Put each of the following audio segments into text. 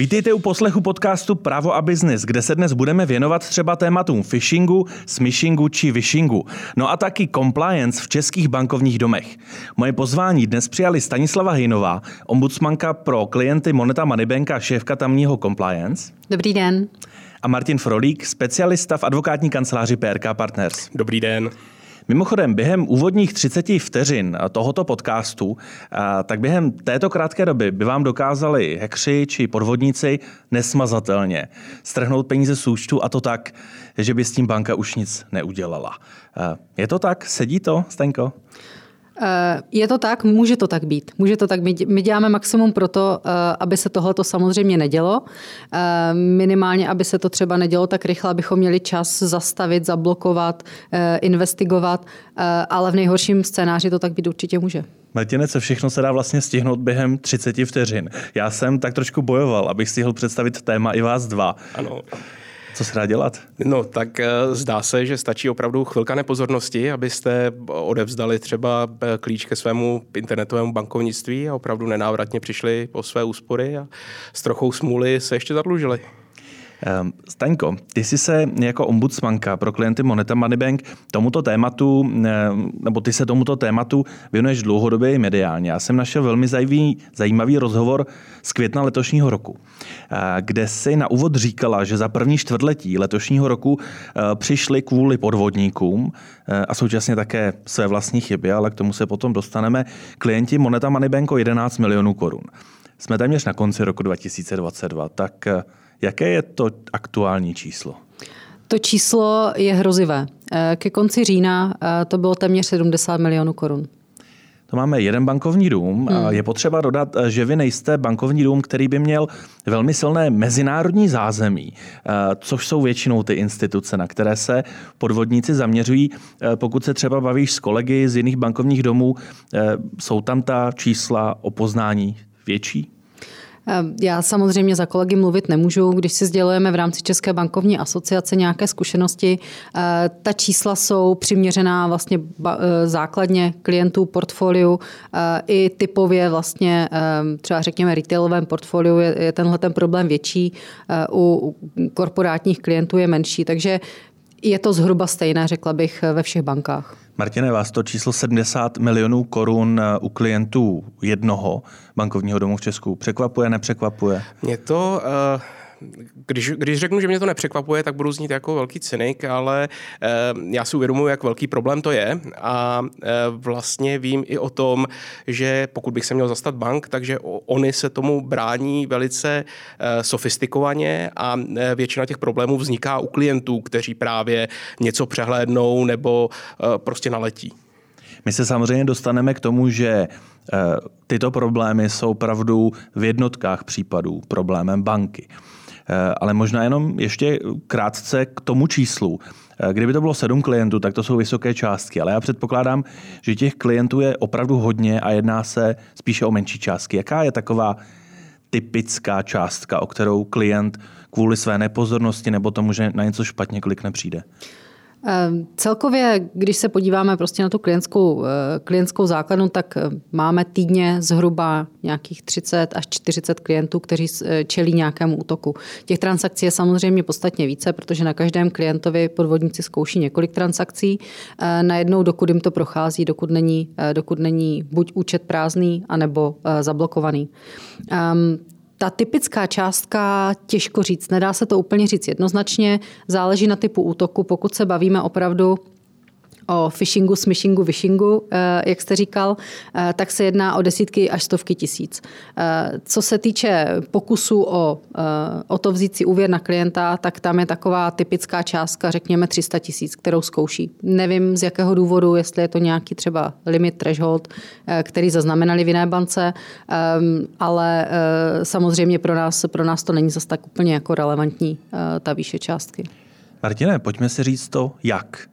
Vítejte u poslechu podcastu Právo a biznis, kde se dnes budeme věnovat třeba tématům phishingu, smishingu či vishingu. No a taky compliance v českých bankovních domech. Moje pozvání dnes přijali Stanislava Hejnová, ombudsmanka pro klienty Moneta Moneybank a šéfka tamního compliance. Dobrý den. A Martin Frolík, specialista v advokátní kanceláři PRK Partners. Dobrý den. Mimochodem, během úvodních 30 vteřin tohoto podcastu, tak během této krátké doby by vám dokázali hekři či podvodníci nesmazatelně strhnout peníze z účtu a to tak, že by s tím banka už nic neudělala. Je to tak? Sedí to, Stenko? Eh, je to tak, může to tak být. Může to tak být. My děláme maximum pro to, eh, aby se tohleto samozřejmě nedělo. Eh, minimálně, aby se to třeba nedělo tak rychle, abychom měli čas zastavit, zablokovat, investigovat, ale v nejhorším scénáři to tak být určitě může. Martine, co všechno se dá vlastně stihnout během 30 vteřin? Já jsem tak trošku bojoval, abych stihl představit téma i vás dva. Ano. Co se dá dělat? No, tak eh, zdá se, že stačí opravdu chvilka nepozornosti, abyste odevzdali třeba eh, klíč ke svému internetovému bankovnictví a opravdu nenávratně přišli po své úspory a s trochou smůly se ještě zadlužili. Ehm, Staňko, ty jsi se jako ombudsmanka pro klienty Moneta Moneybank tomuto tématu, ehm, nebo ty se tomuto tématu věnuješ dlouhodobě i mediálně. Já jsem našel velmi zajímavý, zajímavý rozhovor z května letošního roku, eh, kde si na úvod říkala, že za první čtvrtletí letošního roku eh, přišli kvůli podvodníkům eh, a současně také své vlastní chyby, ale k tomu se potom dostaneme, klienti Moneta Moneybank o 11 milionů korun. Jsme téměř na konci roku 2022, tak Jaké je to aktuální číslo? To číslo je hrozivé. Eh, ke konci října eh, to bylo téměř 70 milionů korun. To máme jeden bankovní dům. Hmm. Je potřeba dodat, eh, že vy nejste bankovní dům, který by měl velmi silné mezinárodní zázemí, což jsou většinou ty instituce, na které se podvodníci zaměřují. Pokud se třeba bavíš s kolegy z jiných bankovních domů, jsou tam ta čísla o poznání větší? Ehm, já samozřejmě za kolegy mluvit nemůžu, když si sdělujeme v rámci České bankovní asociace nějaké zkušenosti. Eh, ta čísla jsou přiměřená vlastně eh, základně klientů portfoliu eh, i typově vlastně ehm, třeba řekněme retailovém portfoliu je tenhle ten problém větší, u korporátních klientů je menší, takže je to zhruba stejné, řekla bych, ve všech bankách. Martine, vás to číslo 70 milionů korun u klientů jednoho bankovního domu v Česku překvapuje, nepřekvapuje? Mě to uh když, když řeknu, že mě to nepřekvapuje, tak budu znít jako velký cynik, ale e, já si uvědomuji, jak velký problém to je a e, vlastně vím i o tom, že pokud bych se měl zastat bank, takže oni se tomu brání velice e, sofistikovaně a e, většina těch problémů vzniká u klientů, kteří právě něco přehlédnou nebo prostě naletí. My se samozřejmě dostaneme k tomu, že tyto problémy jsou pravdu v jednotkách případů problémem banky. Eh, ale možná jenom ještě krátce k tomu číslu. Eh, kdyby to bylo sedm klientů, tak to jsou vysoké částky, ale já předpokládám, že těch klientů je opravdu hodně a jedná se spíše o menší částky. Jaká je taková typická částka, o kterou klient kvůli své nepozornosti nebo tomu, že na něco špatně klikne přijde? Celkově, když se podíváme prostě na tu klientskou, eh, klientskou základnu, tak eh, máme týdně zhruba nějakých 30 až 40 klientů, kteří eh, čelí nějakému útoku. Těch transakcí je samozřejmě podstatně více, protože na každém klientovi podvodníci zkouší několik transakcí. Najednou, dokud jim to prochází, dokud není, dokud není buď účet prázdný, anebo zablokovaný. Ta typická částka těžko říct, nedá se to úplně říct jednoznačně, záleží na typu útoku. Pokud se bavíme opravdu o phishingu, smishingu, vishingu, eh, jak jste říkal, eh, tak se jedná o desítky až stovky tisíc. Eh, co se týče pokusu o, o to vzít si úvěr na klienta, tak tam je taková typická částka, řekněme 300 tisíc, kterou zkouší. Nevím z jakého důvodu, jestli je to nějaký třeba limit threshold, který zaznamenali v jiné bance, ale samozřejmě pro nás, pro nás to není zase tak úplně jako relevantní ta výše částky. Martine, pojďme si říct to, jak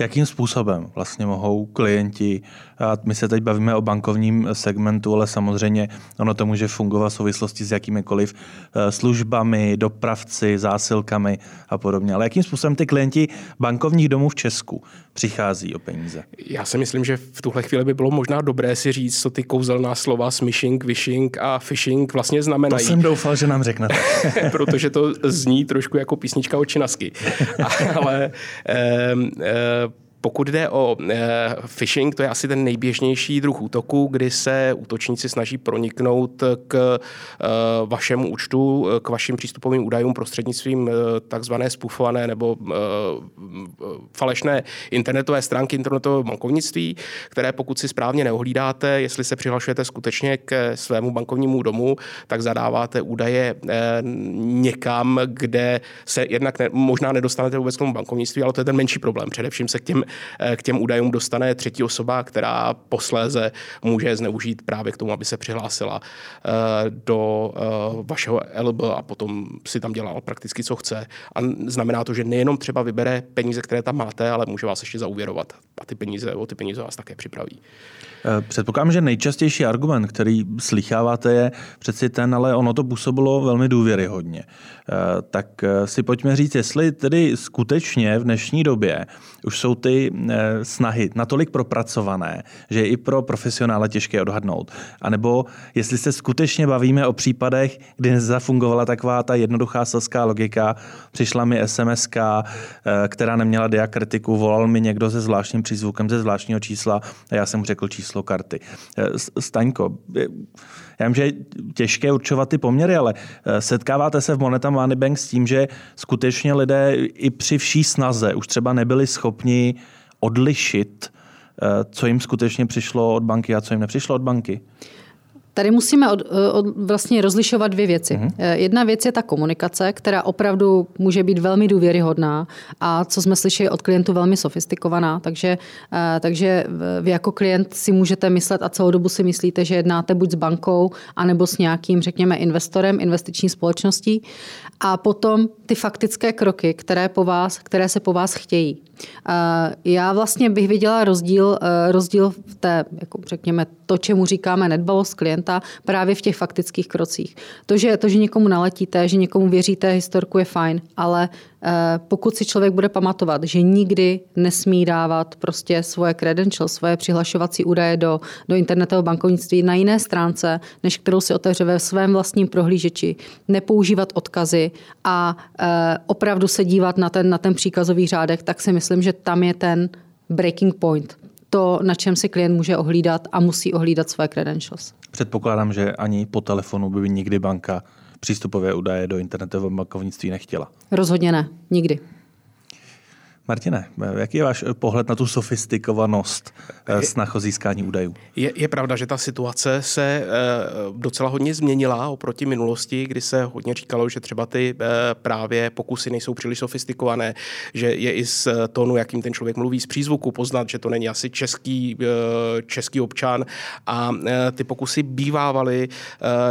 jakým způsobem vlastně mohou klienti, a my se teď bavíme o bankovním segmentu, ale samozřejmě ono to může fungovat v souvislosti s jakýmikoliv eh, službami, dopravci, zásilkami a podobně. Ale jakým způsobem ty klienti bankovních domů v Česku přichází o peníze? Já si myslím, že v tuhle chvíli by bylo možná dobré si říct, co ty kouzelná slova smishing, wishing a phishing vlastně znamenají. To jsem doufal, že nám řeknete. Protože to zní trošku jako písnička o činasky. Ale eh, eh, pokud jde o e, phishing, to je asi ten nejběžnější druh útoku, kdy se útočníci snaží proniknout k e, vašemu účtu, k vašim přístupovým údajům prostřednictvím e, takzvané spufované nebo falešné internetové stránky internetového bankovnictví, které pokud si správně neohlídáte, jestli se přihlašujete skutečně k svému bankovnímu domu, tak zadáváte údaje někam, kde se jednak ne, možná nedostanete vůbec k tomu bankovnictví, ale to je ten menší problém. Především se k těm Eh, k těm údajům dostane třetí osoba, která posléze může zneužít právě k tomu, aby se přihlásila eh, do eh, vašeho LB a potom si tam dělal prakticky, co chce. A znamená to, že nejenom třeba vybere peníze, které tam máte, ale může vás ještě zauvěrovat a ty peníze, o ty peníze vás také připraví. Předpokládám, že nejčastější argument, který slycháváte, je přeci ten, ale ono to působilo velmi důvěryhodně. Tak si pojďme říct, jestli tedy skutečně v dnešní době už jsou ty eh, snahy natolik propracované, že je i pro profesionále těžké odhadnout. A nebo jestli se skutečně bavíme o případech, kdy nezafungovala taková ta jednoduchá selská logika, přišla mi SMS, eh, která neměla diakritiku, volal mi někdo se zvláštním přízvukem ze zvláštního čísla a já jsem mu řekl číslo karty. Eh, Staňko, já vím, že je těžké určovat ty poměry, ale setkáváte se v Moneta Money Bank s tím, že skutečně lidé i při vší snaze už třeba nebyli schopni odlišit, eh, co jim skutečně přišlo od banky a co jim nepřišlo od banky? Tady musíme od, od, vlastně rozlišovat dvě věci. Mm-hmm. Jedna věc je ta komunikace, která opravdu může být velmi důvěryhodná a co jsme slyšeli od klientů velmi sofistikovaná. Takže, eh, takže vy jako klient si můžete myslet a celou dobu si myslíte, že jednáte buď s bankou, anebo s nějakým, řekněme, investorem, investiční společností. A potom ty faktické kroky, které, po vás, které se po vás chtějí. Já vlastně bych viděla rozdíl, rozdíl v té, jako řekněme, to, čemu říkáme nedbalost klienta, právě v těch faktických krocích. To, že, to, že někomu naletíte, že někomu věříte, historku je fajn, ale Eh, pokud si člověk bude pamatovat, že nikdy nesmí dávat prostě svoje credential, svoje přihlašovací údaje do, do internetového bankovnictví na jiné stránce, než kterou si otevře ve svém vlastním prohlížeči, nepoužívat odkazy a eh, opravdu se dívat na ten, na ten příkazový řádek, tak si myslím, že tam je ten breaking point. To, na čem si klient může ohlídat a musí ohlídat své credentials. Předpokládám, že ani po telefonu by nikdy banka přístupové údaje do internetového bankovnictví nechtěla. Rozhodně ne, nikdy. Martine, jaký je váš pohled na tu sofistikovanost eh, snah o získání údajů? Je, je pravda, že ta situace se eh, docela hodně změnila oproti minulosti, kdy se hodně říkalo, že třeba ty eh, právě pokusy nejsou příliš sofistikované, že je i z tónu, jakým ten člověk mluví z přízvuku, poznat, že to není asi český, český občan a ty pokusy bývávaly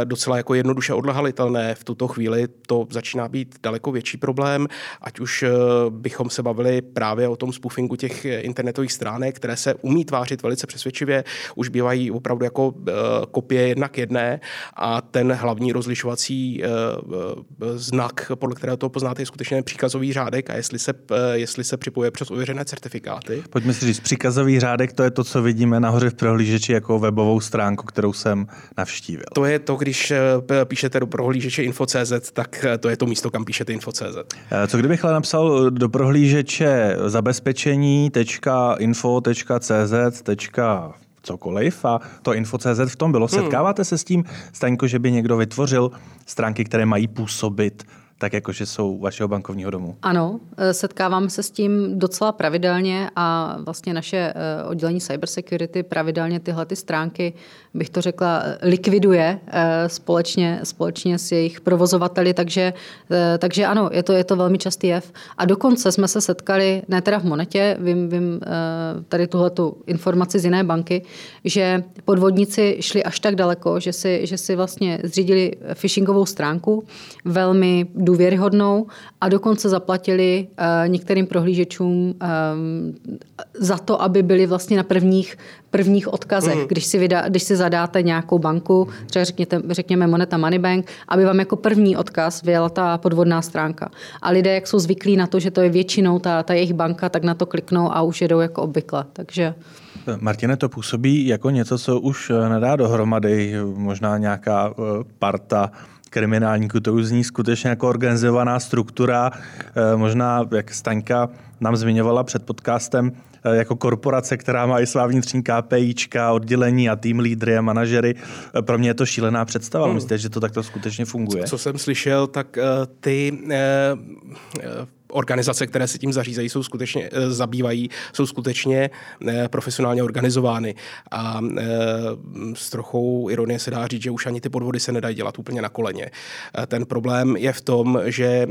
docela jako jednoduše odlahalitelné. V tuto chvíli to začíná být daleko větší problém, ať už bychom se bavili právě o tom spoofingu těch eh, internetových stránek, které se umí tvářit velice přesvědčivě, už bývají opravdu jako uh, kopie jednak jedné a ten hlavní rozlišovací uh, znak, podle kterého to poznáte, je skutečně příkazový řádek a jestli se, jestli se připojuje přes ověřené certifikáty. Pojďme si říct, příkazový řádek to je to, co vidíme nahoře v prohlížeči jako webovou stránku, kterou jsem navštívil. To je to, když píšete do prohlížeče info.cz, tak to je to místo, kam píšete info.cz. Co kdybych ale napsal do prohlížeče zabezpečení.info.cz cokoliv a to info.cz v tom bylo. Hmm. Setkáváte se s tím, Staňko, že by někdo vytvořil stránky, které mají působit tak jako, že jsou vašeho bankovního domu? Ano, e, setkávám se s tím docela pravidelně a vlastně naše e, oddělení cybersecurity pravidelně tyhle ty stránky, bych to řekla, likviduje e, společně, společně s jejich provozovateli, takže, takže ano, je to, je to velmi častý jev. A dokonce jsme se setkali, ne teda v Monetě, vím, vím tady tuhle tu informaci z jiné banky, že podvodníci šli až tak daleko, že si, že si vlastně zřídili phishingovou stránku, velmi důvěryhodnou a dokonce zaplatili některým prohlížečům za to, aby byli vlastně na prvních, prvních odkazech. Mm. Když, si vydá, když si zadáte nějakou banku, třeba řekněte, řekněme Moneta Moneybank, aby vám jako první odkaz vyjela ta podvodná stránka. A lidé, jak jsou zvyklí na to, že to je většinou ta, ta jejich banka, tak na to kliknou a už jedou jako obvykle. Takže... Martine, to působí jako něco, co už nedá dohromady, možná nějaká eh, parta kriminálníků. To už zní skutečně jako organizovaná struktura. Eh, možná, jak Staňka nám zmiňovala před podcastem, eh, jako korporace, která má i svá vnitřní KPIčka, oddělení a tým lídry a manažery. Pro mě je to šílená představa. Hmm. Myslíte, že to takto skutečně funguje? Co jsem slyšel, tak ty organizace, které se tím zařízejí, jsou skutečně, eh, zabývají, jsou skutečně eh, profesionálně organizovány. A eh, s trochou ironie se dá říct, že už ani ty podvody se nedají dělat úplně na koleně. Ten problém je v tom, že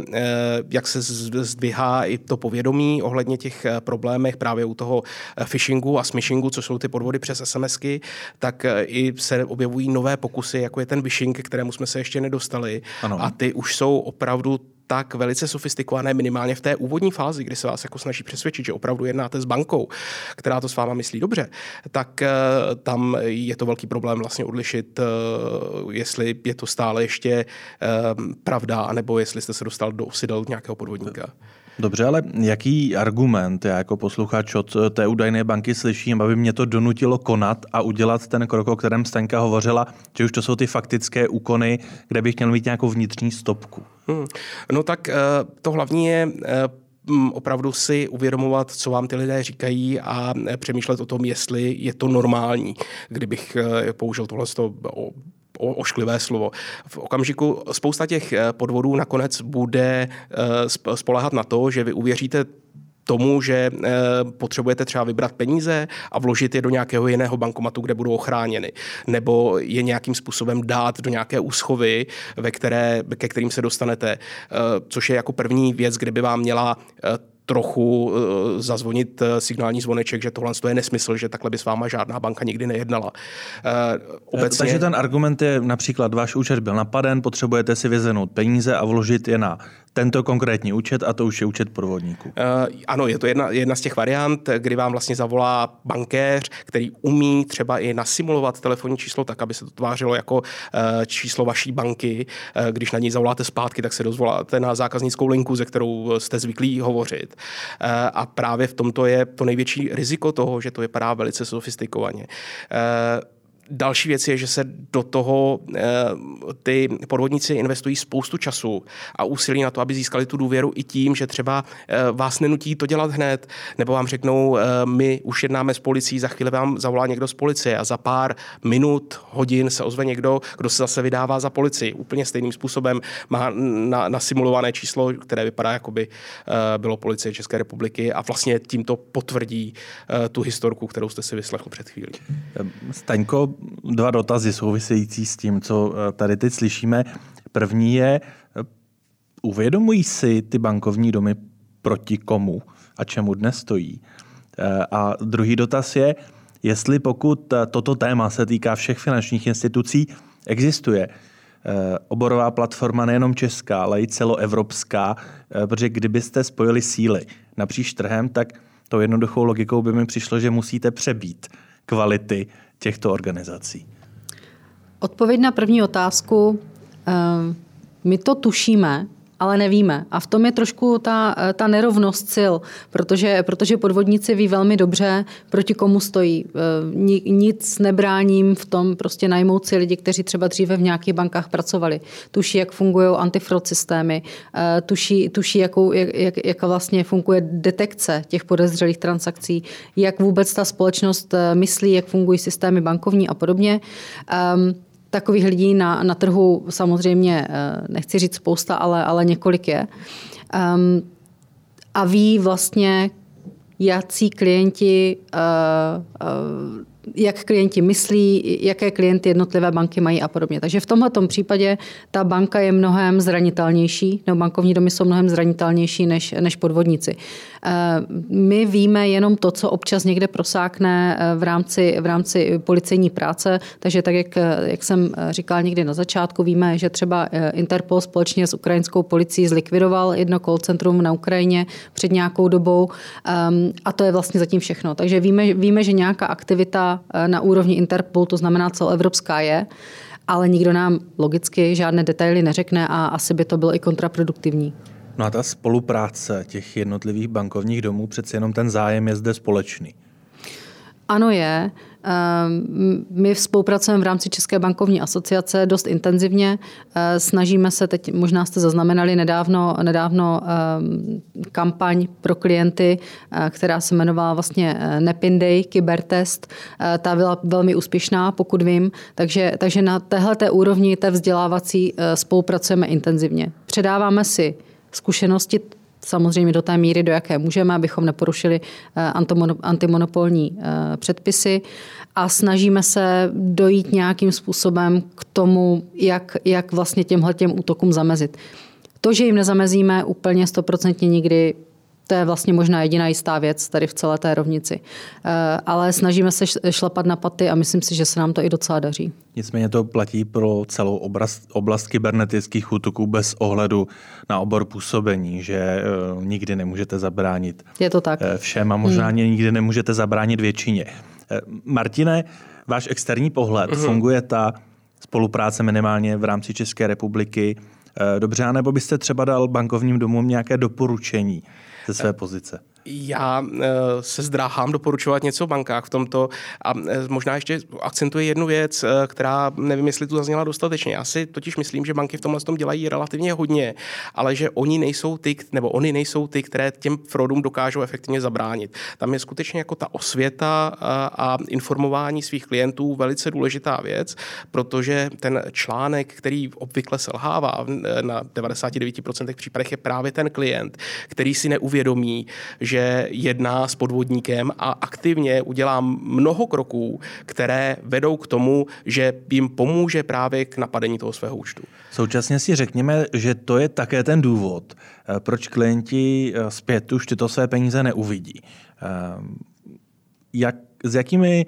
jak se zdvihá i to povědomí ohledně těch problémech právě u toho phishingu a smishingu, co jsou ty podvody přes SMSky, tak i se objevují nové pokusy, jako je ten phishing, kterému jsme se ještě nedostali. Ano. A ty už jsou opravdu tak velice sofistikované minimálně v té úvodní fázi, kdy se vás jako snaží přesvědčit, že opravdu jednáte s bankou, která to s váma myslí dobře, tak eh, tam je to velký problém vlastně odlišit, eh, jestli je to stále ještě eh, pravda, anebo jestli jste se dostal do osidel nějakého podvodníka. Dobře, ale jaký argument já jako posluchač od té údajné banky slyším, aby mě to donutilo konat a udělat ten krok, o kterém Stanka hovořila, že už to jsou ty faktické úkony, kde bych měl mít nějakou vnitřní stopku? Hmm. No tak eh, to hlavní je eh, opravdu si uvědomovat, co vám ty lidé říkají a eh, přemýšlet o tom, jestli je to normální, kdybych použil tohle ošklivé slovo. V okamžiku spousta těch eh, podvodů nakonec bude eh, spolehat na to, že vy uvěříte tomu, že e, potřebujete třeba vybrat peníze a vložit je do nějakého jiného bankomatu, kde budou ochráněny, nebo je nějakým způsobem dát do nějaké úschovy, ve které, ke kterým se dostanete, což je jako první věc, kde by vám měla trochu uh, zazvonit uh, signální zvoneček, že tohle je nesmysl, že takhle by s váma žádná banka nikdy nejednala. Uh, obecně... Takže ten argument je například, váš účet byl napaden, potřebujete si vyzenout peníze a vložit je na tento konkrétní účet a to už je účet podvodníků. Uh, ano, je to jedna, jedna z těch variant, kdy vám vlastně zavolá bankéř, který umí třeba i nasimulovat telefonní číslo tak, aby se to tvářilo jako uh, číslo vaší banky. Uh, když na ní zavoláte zpátky, tak se dozvoláte na zákaznickou linku, ze kterou jste zvyklí hovořit. Uh, a právě v tomto je to největší riziko toho, že to vypadá velice sofistikovaně. Uh, Další věc je, že se do toho e, ty podvodníci investují spoustu času a úsilí na to, aby získali tu důvěru i tím, že třeba e, vás nenutí to dělat hned, nebo vám řeknou, e, my už jednáme s policií, za chvíli vám zavolá někdo z policie a za pár minut, hodin se ozve někdo, kdo se zase vydává za policii. Úplně stejným způsobem má na, na simulované číslo, které vypadá, jako by bylo policie České republiky a vlastně tímto potvrdí tu historku, kterou jste si vyslechl před chvílí. Staňko, dva dotazy související s tím, co eh, tady teď slyšíme. První je, eh, uvědomují si ty bankovní domy proti komu a čemu dnes stojí? Eh, a druhý dotaz je, jestli pokud toto téma se týká všech finančních institucí, existuje oborová platforma nejenom česká, ale i celoevropská, protože kdybyste spojili síly napříč trhem, tak tou jednoduchou logikou by mi přišlo, že musíte přebít kvality těchto organizací? Odpověď na první otázku. Ehm, my to tušíme, ale nevíme. A v tom je trošku ta, ta nerovnost sil, protože, protože podvodníci ví velmi dobře, proti komu stojí. E, nic nebráním v tom prostě najmout si lidi, kteří třeba dříve v nějakých bankách pracovali. Tuší, jak fungují antifraud systémy, e, tuší, tuší jakou, jak, jak, jak vlastně funguje detekce těch podezřelých transakcí, jak vůbec ta společnost myslí, jak fungují systémy bankovní a podobně. Um, Takových lidí na, na trhu samozřejmě, eh, nechci říct spousta, ale, ale několik je. Um, a ví vlastně, jaký klienti uh, uh, jak klienti myslí, jaké klienty jednotlivé banky mají a podobně. Takže v tomhle případě ta banka je mnohem zranitelnější, nebo bankovní domy jsou mnohem zranitelnější než, než podvodníci. Eh, my víme jenom to, co občas někde prosákne eh, v rámci, v rámci policejní práce, takže tak, jak, jak jsem říkala někdy na začátku, víme, že třeba Interpol společně s ukrajinskou policií zlikvidoval jedno call centrum na Ukrajině před nějakou dobou ehm, a to je vlastně zatím všechno. Takže víme, víme že nějaká aktivita eh, na úrovni Interpol, to znamená celoevropská je, ale nikdo nám logicky žádné detaily neřekne a asi by to bylo i kontraproduktivní. No a ta spolupráce těch jednotlivých bankovních domů, přeci jenom ten zájem je zde společný. Ano je. Ehm, my spolupracujeme v rámci České bankovní asociace dost intenzivně. Ehm, snažíme se, teď možná jste zaznamenali nedávno, nedávno ehm, kampaň pro klienty, která se jmenovala vlastně eh, Nepin Day, kybertest. Ta byla velmi úspěšná, pokud vím. Takže, takže na téhle úrovni té vzdělávací spolupracujeme intenzivně. Předáváme si zkušenosti samozřejmě do té míry, do jaké můžeme, abychom neporušili eh, antimonopolní eh, předpisy a snažíme se dojít nějakým způsobem k tomu, jak, jak vlastně těmhle těm útokům zamezit. To, že jim nezamezíme úplně stoprocentně nikdy, to je vlastně možná jediná jistá věc tady v celé té rovnici. Eh, ale snažíme se šlapat na paty a myslím si, že se nám to i docela daří. Nicméně to platí pro celou oblast, oblast kybernetických útoků bez ohledu na obor působení, že uh, nikdy nemůžete zabránit Je to tak. Eh, všem a možná hmm. nikdy nemůžete zabránit většině. Martine, váš externí pohled, hmm. funguje ta spolupráce minimálně v rámci České republiky dobře, nebo byste třeba dal bankovním domům nějaké doporučení ze své pozice? Já eh, se zdráhám doporučovat něco v bankách v tomto a eh, možná ještě akcentuji jednu věc, eh, která nevím, jestli tu zazněla dostatečně. Já si totiž myslím, že banky v tomhle tom dělají relativně hodně, ale že oni nejsou ty, nebo oni nejsou ty, které těm fraudům dokážou efektivně zabránit. Tam je skutečně jako ta osvěta a informování svých klientů velice důležitá věc, protože ten článek, který obvykle selhává na 99% případech, je právě ten klient, který si neuvědomí, že jedná s podvodníkem a aktivně udělá mnoho kroků, které vedou k tomu, že jim pomůže právě k napadení toho svého účtu. Současně si řekněme, že to je také ten důvod, eh, proč klienti eh, zpět už tyto své peníze neuvidí. Eh, jak, s jakými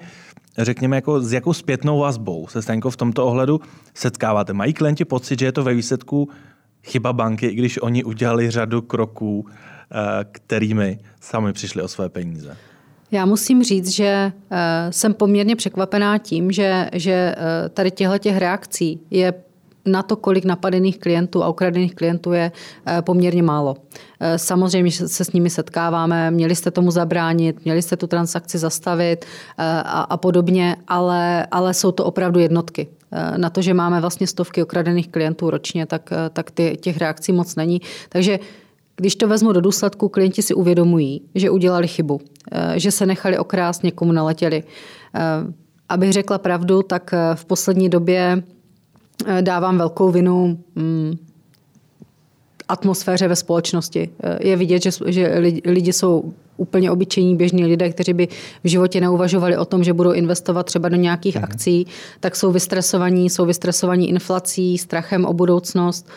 řekněme, jako, s jakou zpětnou vazbou se Stenko v tomto ohledu setkáváte? Mají klienti pocit, že je to ve výsledku chyba banky, i když oni udělali řadu kroků, kterými sami přišli o své peníze. Já musím říct, že eh, jsem poměrně překvapená tím, že, že eh, tady těchto těch reakcí je na to, kolik napadených klientů a ukradených klientů je poměrně málo. Samozřejmě se s nimi setkáváme, měli jste tomu zabránit, měli jste tu transakci zastavit a, a podobně, ale, ale jsou to opravdu jednotky. Na to, že máme vlastně stovky okradených klientů ročně, tak, tak ty, těch reakcí moc není. Takže když to vezmu do důsledku, klienti si uvědomují, že udělali chybu, eh, že se nechali okrást, někomu naletěli. Eh, abych řekla pravdu, tak eh, v poslední době dávám velkou vinu mm, atmosféře ve společnosti. Je vidět, že, že lidi jsou úplně obyčejní běžní lidé, kteří by v životě neuvažovali o tom, že budou investovat třeba do nějakých mm. akcí, tak jsou vystresovaní, jsou vystresovaní inflací, strachem o budoucnost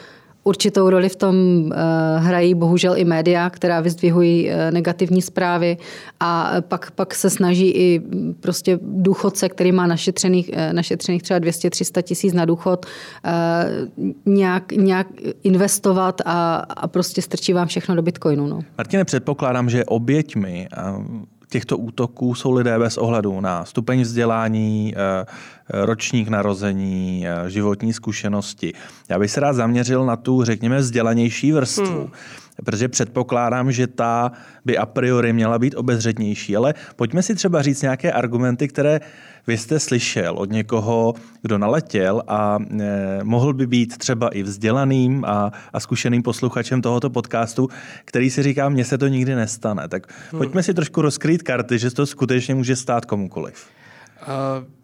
Určitou roli v tom eh, hrají bohužel i média, která vyzdvihují eh, negativní zprávy a pak, pak se snaží i prostě důchodce, který má našetřených, eh, našetřených třeba 200-300 tisíc na důchod, nějak, nějak investovat a, a prostě strčí vám všechno do bitcoinu. No. Martine, předpokládám, že oběťmi těchto útoků jsou lidé bez ohledu na stupeň vzdělání, eh, ročník narození, eh, životní zkušenosti. Já bych se rád zaměřil na tu, řekněme, vzdělanější vrstvu. Hmm protože předpokládám, že ta by a priori měla být obezřetnější. Ale pojďme si třeba říct nějaké argumenty, které vy jste slyšel od někoho, kdo naletěl a e, mohl by být třeba i vzdělaným a, a zkušeným posluchačem tohoto podcastu, který si říká, mně se to nikdy nestane. Tak hmm. pojďme si trošku rozkrýt karty, že to skutečně může stát komukoliv. Uh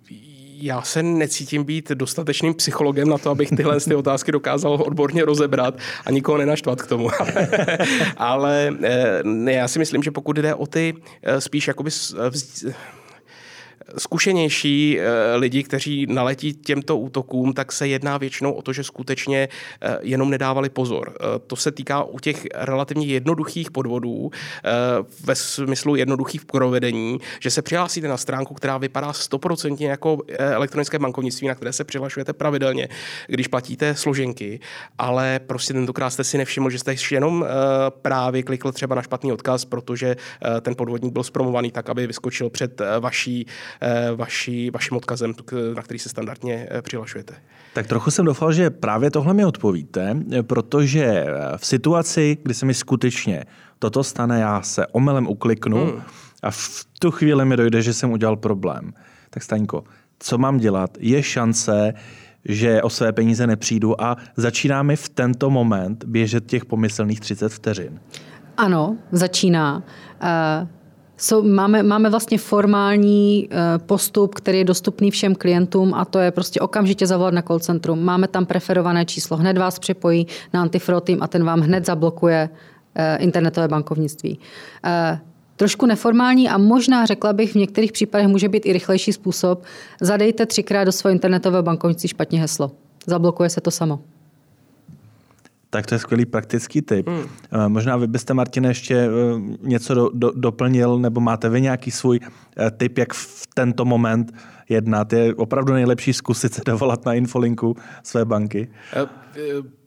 já se necítím být dostatečným psychologem na to, abych tyhle ty otázky dokázal odborně rozebrat a nikoho nenaštvat k tomu. Ale eh, ne, já si myslím, že pokud jde o ty eh, spíš jakoby zkušenější lidi, kteří naletí těmto útokům, tak se jedná většinou o to, že skutečně jenom nedávali pozor. To se týká u těch relativně jednoduchých podvodů, ve smyslu jednoduchých provedení, že se přihlásíte na stránku, která vypadá stoprocentně jako elektronické bankovnictví, na které se přihlašujete pravidelně, když platíte složenky, ale prostě tentokrát jste si nevšiml, že jste jenom právě klikl třeba na špatný odkaz, protože ten podvodník byl zpromovaný tak, aby vyskočil před vaší, vaší, vaším odkazem, na který se standardně přihlašujete. Tak trochu jsem doufal, že právě tohle mi odpovíte, protože v situaci, kdy se mi skutečně toto stane, já se omylem ukliknu hmm. a v tu chvíli mi dojde, že jsem udělal problém. Tak Staňko, co mám dělat? Je šance, že o své peníze nepřijdu a začíná mi v tento moment běžet těch pomyslných 30 vteřin. Ano, začíná. Uh... So, máme, máme vlastně formální postup, který je dostupný všem klientům a to je prostě okamžitě zavolat na call centrum. Máme tam preferované číslo, hned vás připojí na antifraud a ten vám hned zablokuje internetové bankovnictví. Trošku neformální a možná řekla bych v některých případech může být i rychlejší způsob. Zadejte třikrát do svého internetového bankovnictví špatně heslo. Zablokuje se to samo. Tak to je skvělý praktický tip. Hmm. Možná vy byste, Martine, ještě eh, něco do, do, doplnil, nebo máte vy nějaký svůj eh, tip, jak v tento moment jednat? Je opravdu nejlepší zkusit se dovolat na infolinku své banky? Uh, uh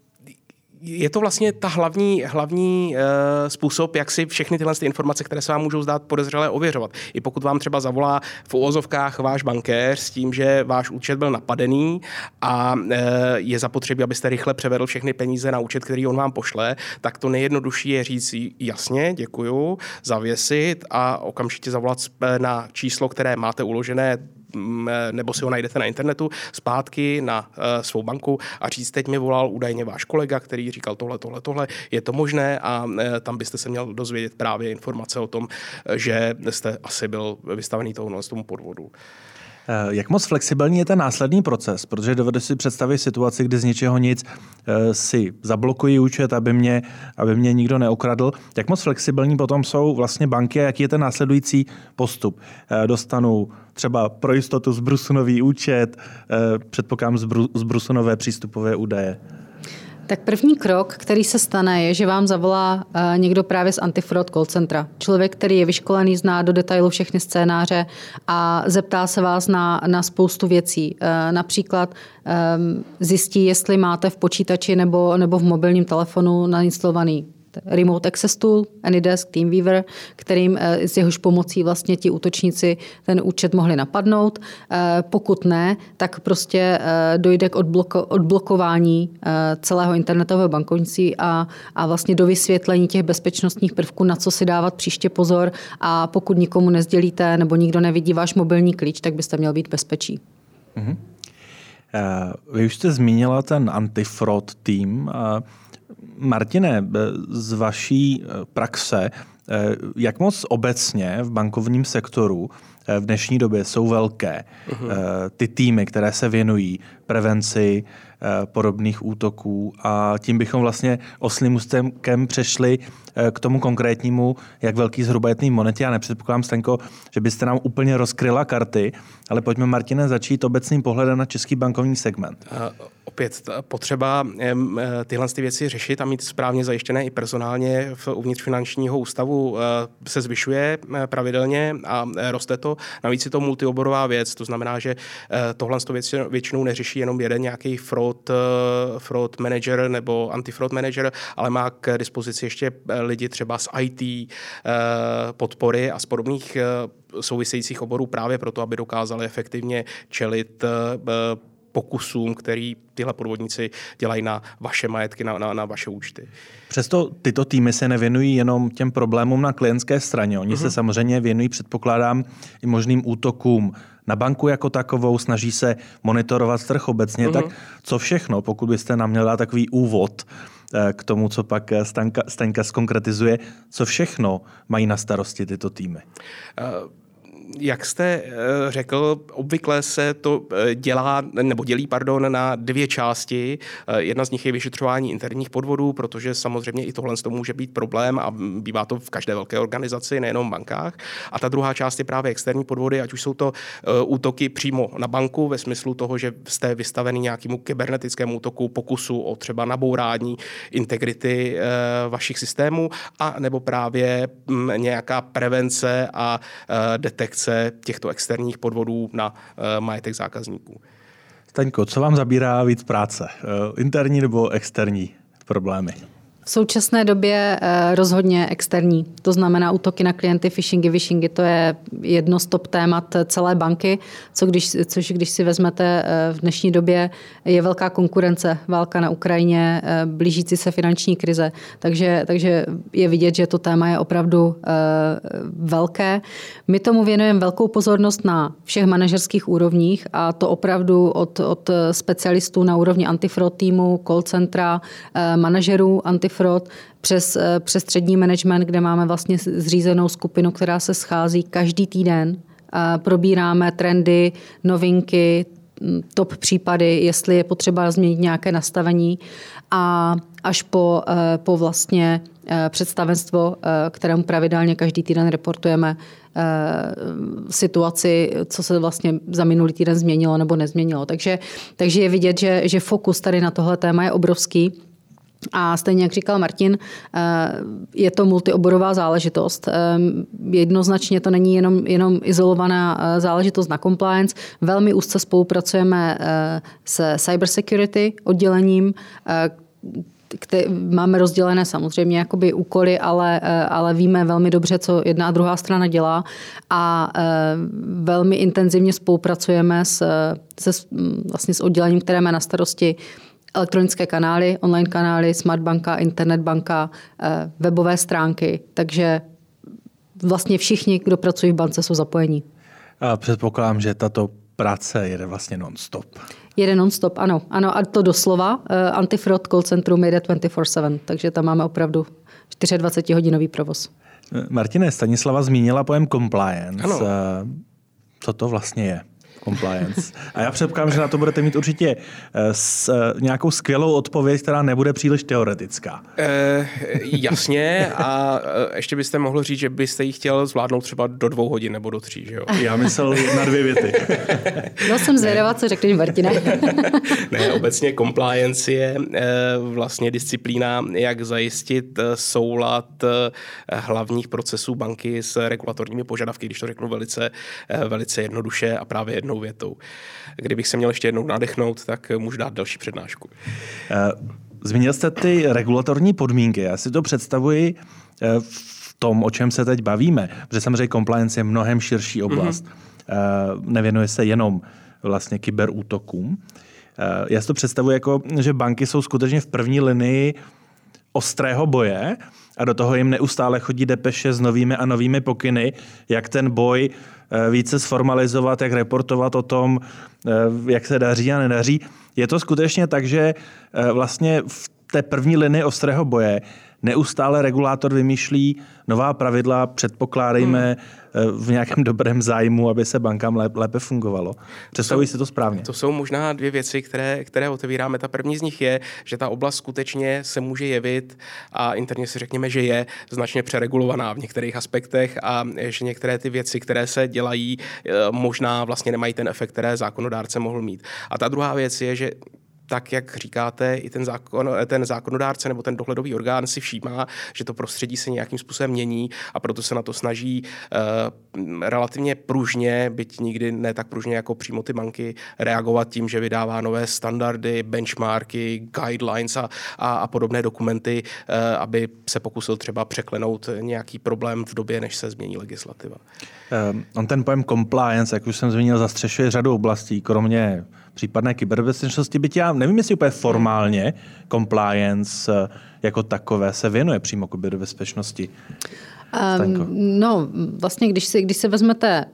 je to vlastně ta hlavní, hlavní uh, způsob, jak si všechny tyhle ty informace, které se vám můžou zdát podezřelé, ověřovat. I pokud vám třeba zavolá v úvozovkách váš bankéř s tím, že váš účet byl napadený a uh, je zapotřebí, abyste rychle převedl všechny peníze na účet, který on vám pošle, tak to nejjednodušší je říct jasně, děkuju, zavěsit a okamžitě zavolat na číslo, které máte uložené nebo si ho najdete na internetu, zpátky na eh, svou banku a říct, teď mi volal údajně váš kolega, který říkal tohle, tohle, tohle, je to možné a eh, tam byste se měl dozvědět právě informace o tom, že jste asi byl vystavený tohle tomu podvodu. Eh, jak moc flexibilní je ten následný proces? Protože dovedu si představit situaci, kdy z ničeho nic si zablokují účet, aby mě, aby mě nikdo neokradl. Jak moc flexibilní potom jsou vlastně banky a jaký je ten následující postup? Dostanu třeba pro jistotu zbrusunový účet, předpokládám zbrusunové přístupové údaje. Tak první krok, který se stane, je, že vám zavolá eh, někdo právě z antifraud call centra. Člověk, který je vyškolený, zná do detailu všechny scénáře a zeptá se vás na, na spoustu věcí. Eh, například ehm, zjistí, jestli máte v počítači nebo, nebo v mobilním telefonu nainstalovaný Remote Access Tool, Anydesk, Teamweaver, kterým eh, s jehož pomocí vlastně ti útočníci ten účet mohli napadnout. Eh, pokud ne, tak prostě eh, dojde k odbloko, odblokování celého internetového bankovnictví a, a vlastně do vysvětlení těch bezpečnostních prvků, na co si dávat příště pozor a pokud nikomu nezdělíte nebo nikdo nevidí váš mobilní klíč, tak byste měl být bezpečí. Mm-hmm. Vy už jste zmínila ten antifraud tým. Martine, z vaší eh, praxe, eh, jak moc obecně v bankovním sektoru eh, v dnešní době jsou velké uh-huh. ty týmy, které se věnují prevenci podobných útoků a tím bychom vlastně oslým ústemkem přešli k tomu konkrétnímu, jak velký zhruba je tým monety. Já nepředpokládám, Stenko, že byste nám úplně rozkryla karty, ale pojďme, Martine, začít obecným pohledem na český bankovní segment. Uh, opět potřeba eh, tyhle ty věci řešit a mít správně zajištěné i personálně v uvnitř finančního ústavu eh, se zvyšuje eh, pravidelně a roste to. Navíc je to multioborová věc, to znamená, že tohle věc většinou neřeší jenom jeden nějaký fraud, fraud manager nebo antifraud manager, ale má k dispozici ještě lidi třeba z IT, podpory a z podobných souvisejících oborů právě proto, aby dokázali efektivně čelit pokusům, který tyhle podvodníci dělají na vaše majetky, na, na, na vaše účty. Přesto tyto týmy se nevěnují jenom těm problémům na klientské straně. Oni uh-huh. se mhm. samozřejmě věnují, předpokládám, i možným útokům na banku jako takovou, snaží se monitorovat trh obecně. Uh-huh. Tak co všechno, pokud byste nám měla takový úvod eh, k tomu, co pak eh, Stanka, Stanka zkonkretizuje, co všechno mají na starosti tyto týmy? Uh jak jste eh, řekl, obvykle se to eh, dělá, nebo dělí, pardon, na dvě části. Jedna z nich je vyšetřování interních podvodů, protože samozřejmě i tohle to může být problém a bývá to v každé velké organizaci, nejenom v bankách. A ta druhá část je právě externí podvody, ať už jsou to útoky přímo na banku ve smyslu toho, že jste vystavený nějakému kybernetickému útoku, pokusu o třeba nabourání integrity vašich systémů, a nebo právě mm, nějaká prevence a detekce těchto externích podvodů na eh, majetek zákazníků. Staňko, co vám zabírá víc práce? Eh, interní nebo externí problémy? V současné době eh, rozhodně externí, to znamená útoky na klienty, phishingy, vishingy, to je jedno z top témat celé banky, co když, což když si vezmete eh, v dnešní době, je velká konkurence, válka na Ukrajině, eh, blížící se finanční krize, takže, takže je vidět, že to téma je opravdu velké. My tomu věnujeme velkou pozornost na všech manažerských úrovních a to opravdu od, od specialistů na úrovni antifraud týmu, call centra, manažerů antifraud Fraud přes, eh, přes střední management, kde máme vlastně zřízenou skupinu, která se schází každý týden. Probíráme trendy, novinky, mm, top případy, jestli je potřeba změnit nějaké nastavení a až po, eh, po vlastně eh, představenstvo, kterému pravidelně každý týden reportujeme situaci, co se vlastně za minulý týden změnilo nebo nezměnilo. Takže, takže je vidět, že, že fokus tady na tohle téma je obrovský. A stejně jak říkal Martin, eh, je to multioborová záležitost. Eh, jednoznačně to není jenom, jenom izolovaná eh, záležitost na compliance. Velmi úzce spolupracujeme se cybersecurity oddělením, které máme rozdělené samozřejmě jakoby úkoly, ale, ale víme velmi dobře, co jedna a druhá strana dělá a velmi intenzivně spolupracujeme s, se, vlastně s oddělením, které má na starosti elektronické kanály, online kanály, smart banka, internet banka, eh, webové stránky. Takže vlastně všichni, kdo pracují v bance, jsou zapojení. A předpokládám, že tato práce jede vlastně non-stop. Jede non-stop, ano. Ano, a to doslova. Eh, Antifraud call centrum jede 24-7, takže tam máme opravdu 24-hodinový provoz. Martine, Stanislava zmínila pojem compliance. Ano. Eh, co to vlastně je? Compliance. A já předpokládám, že na to budete mít určitě eh, s, eh, nějakou skvělou odpověď, která nebude příliš teoretická. E, jasně a ještě byste mohl říct, že byste ji chtěl zvládnout třeba do dvou hodin nebo do tří, že jo? Já myslel na dvě věty. Byl jsem zvědavá, co řekneš, Martine. ne, obecně compliance je vlastně disciplína, jak zajistit soulad hlavních procesů banky s regulatorními požadavky, když to řeknu velice, velice jednoduše a právě jedno jednou větou. Kdybych se měl ještě jednou nadechnout, tak můžu dát další přednášku. Eh, zmínil jste ty regulatorní podmínky. Já si to představuji eh, v tom, o čem se teď bavíme, protože samozřejmě compliance je mnohem širší oblast. Mm-hmm. Nevěnuje se jenom vlastně kyberútokům. Já si to představuji jako, že banky jsou skutečně v první linii ostrého boje a do toho jim neustále chodí depeše s novými a novými pokyny, jak ten boj více sformalizovat, jak reportovat o tom, eh, jak se daří a nedaří. Je to skutečně tak, že eh, vlastně v té první linii ostrého boje neustále regulátor vymýšlí nová pravidla, předpokládejme hmm. v nějakém dobrém zájmu, aby se bankám lépe fungovalo. Představuji si to správně. To jsou možná dvě věci, které, které otevíráme. Ta první z nich je, že ta oblast skutečně se může jevit a interně si řekněme, že je značně přeregulovaná v některých aspektech a že některé ty věci, které se dělají, eh, možná vlastně nemají ten efekt, které zákonodárce mohl mít. A ta druhá věc je, že tak, jak říkáte, i ten, zákon, ten zákonodárce nebo ten dohledový orgán si všímá, že to prostředí se nějakým způsobem mění a proto se na to snaží uh, relativně pružně, byť nikdy ne tak pružně jako přímo ty banky, reagovat tím, že vydává nové standardy, benchmarky, guidelines a, a, a podobné dokumenty, uh, aby se pokusil třeba překlenout nějaký problém v době, než se změní legislativa. Um, on ten pojem compliance, jak už jsem zmínil, zastřešuje řadu oblastí, kromě případné kyberbezpečnosti, byť já nevím, jestli úplně formálně compliance eh, jako takové se věnuje přímo kyberbezpečnosti. Um, no, vlastně, když si, když si vezmete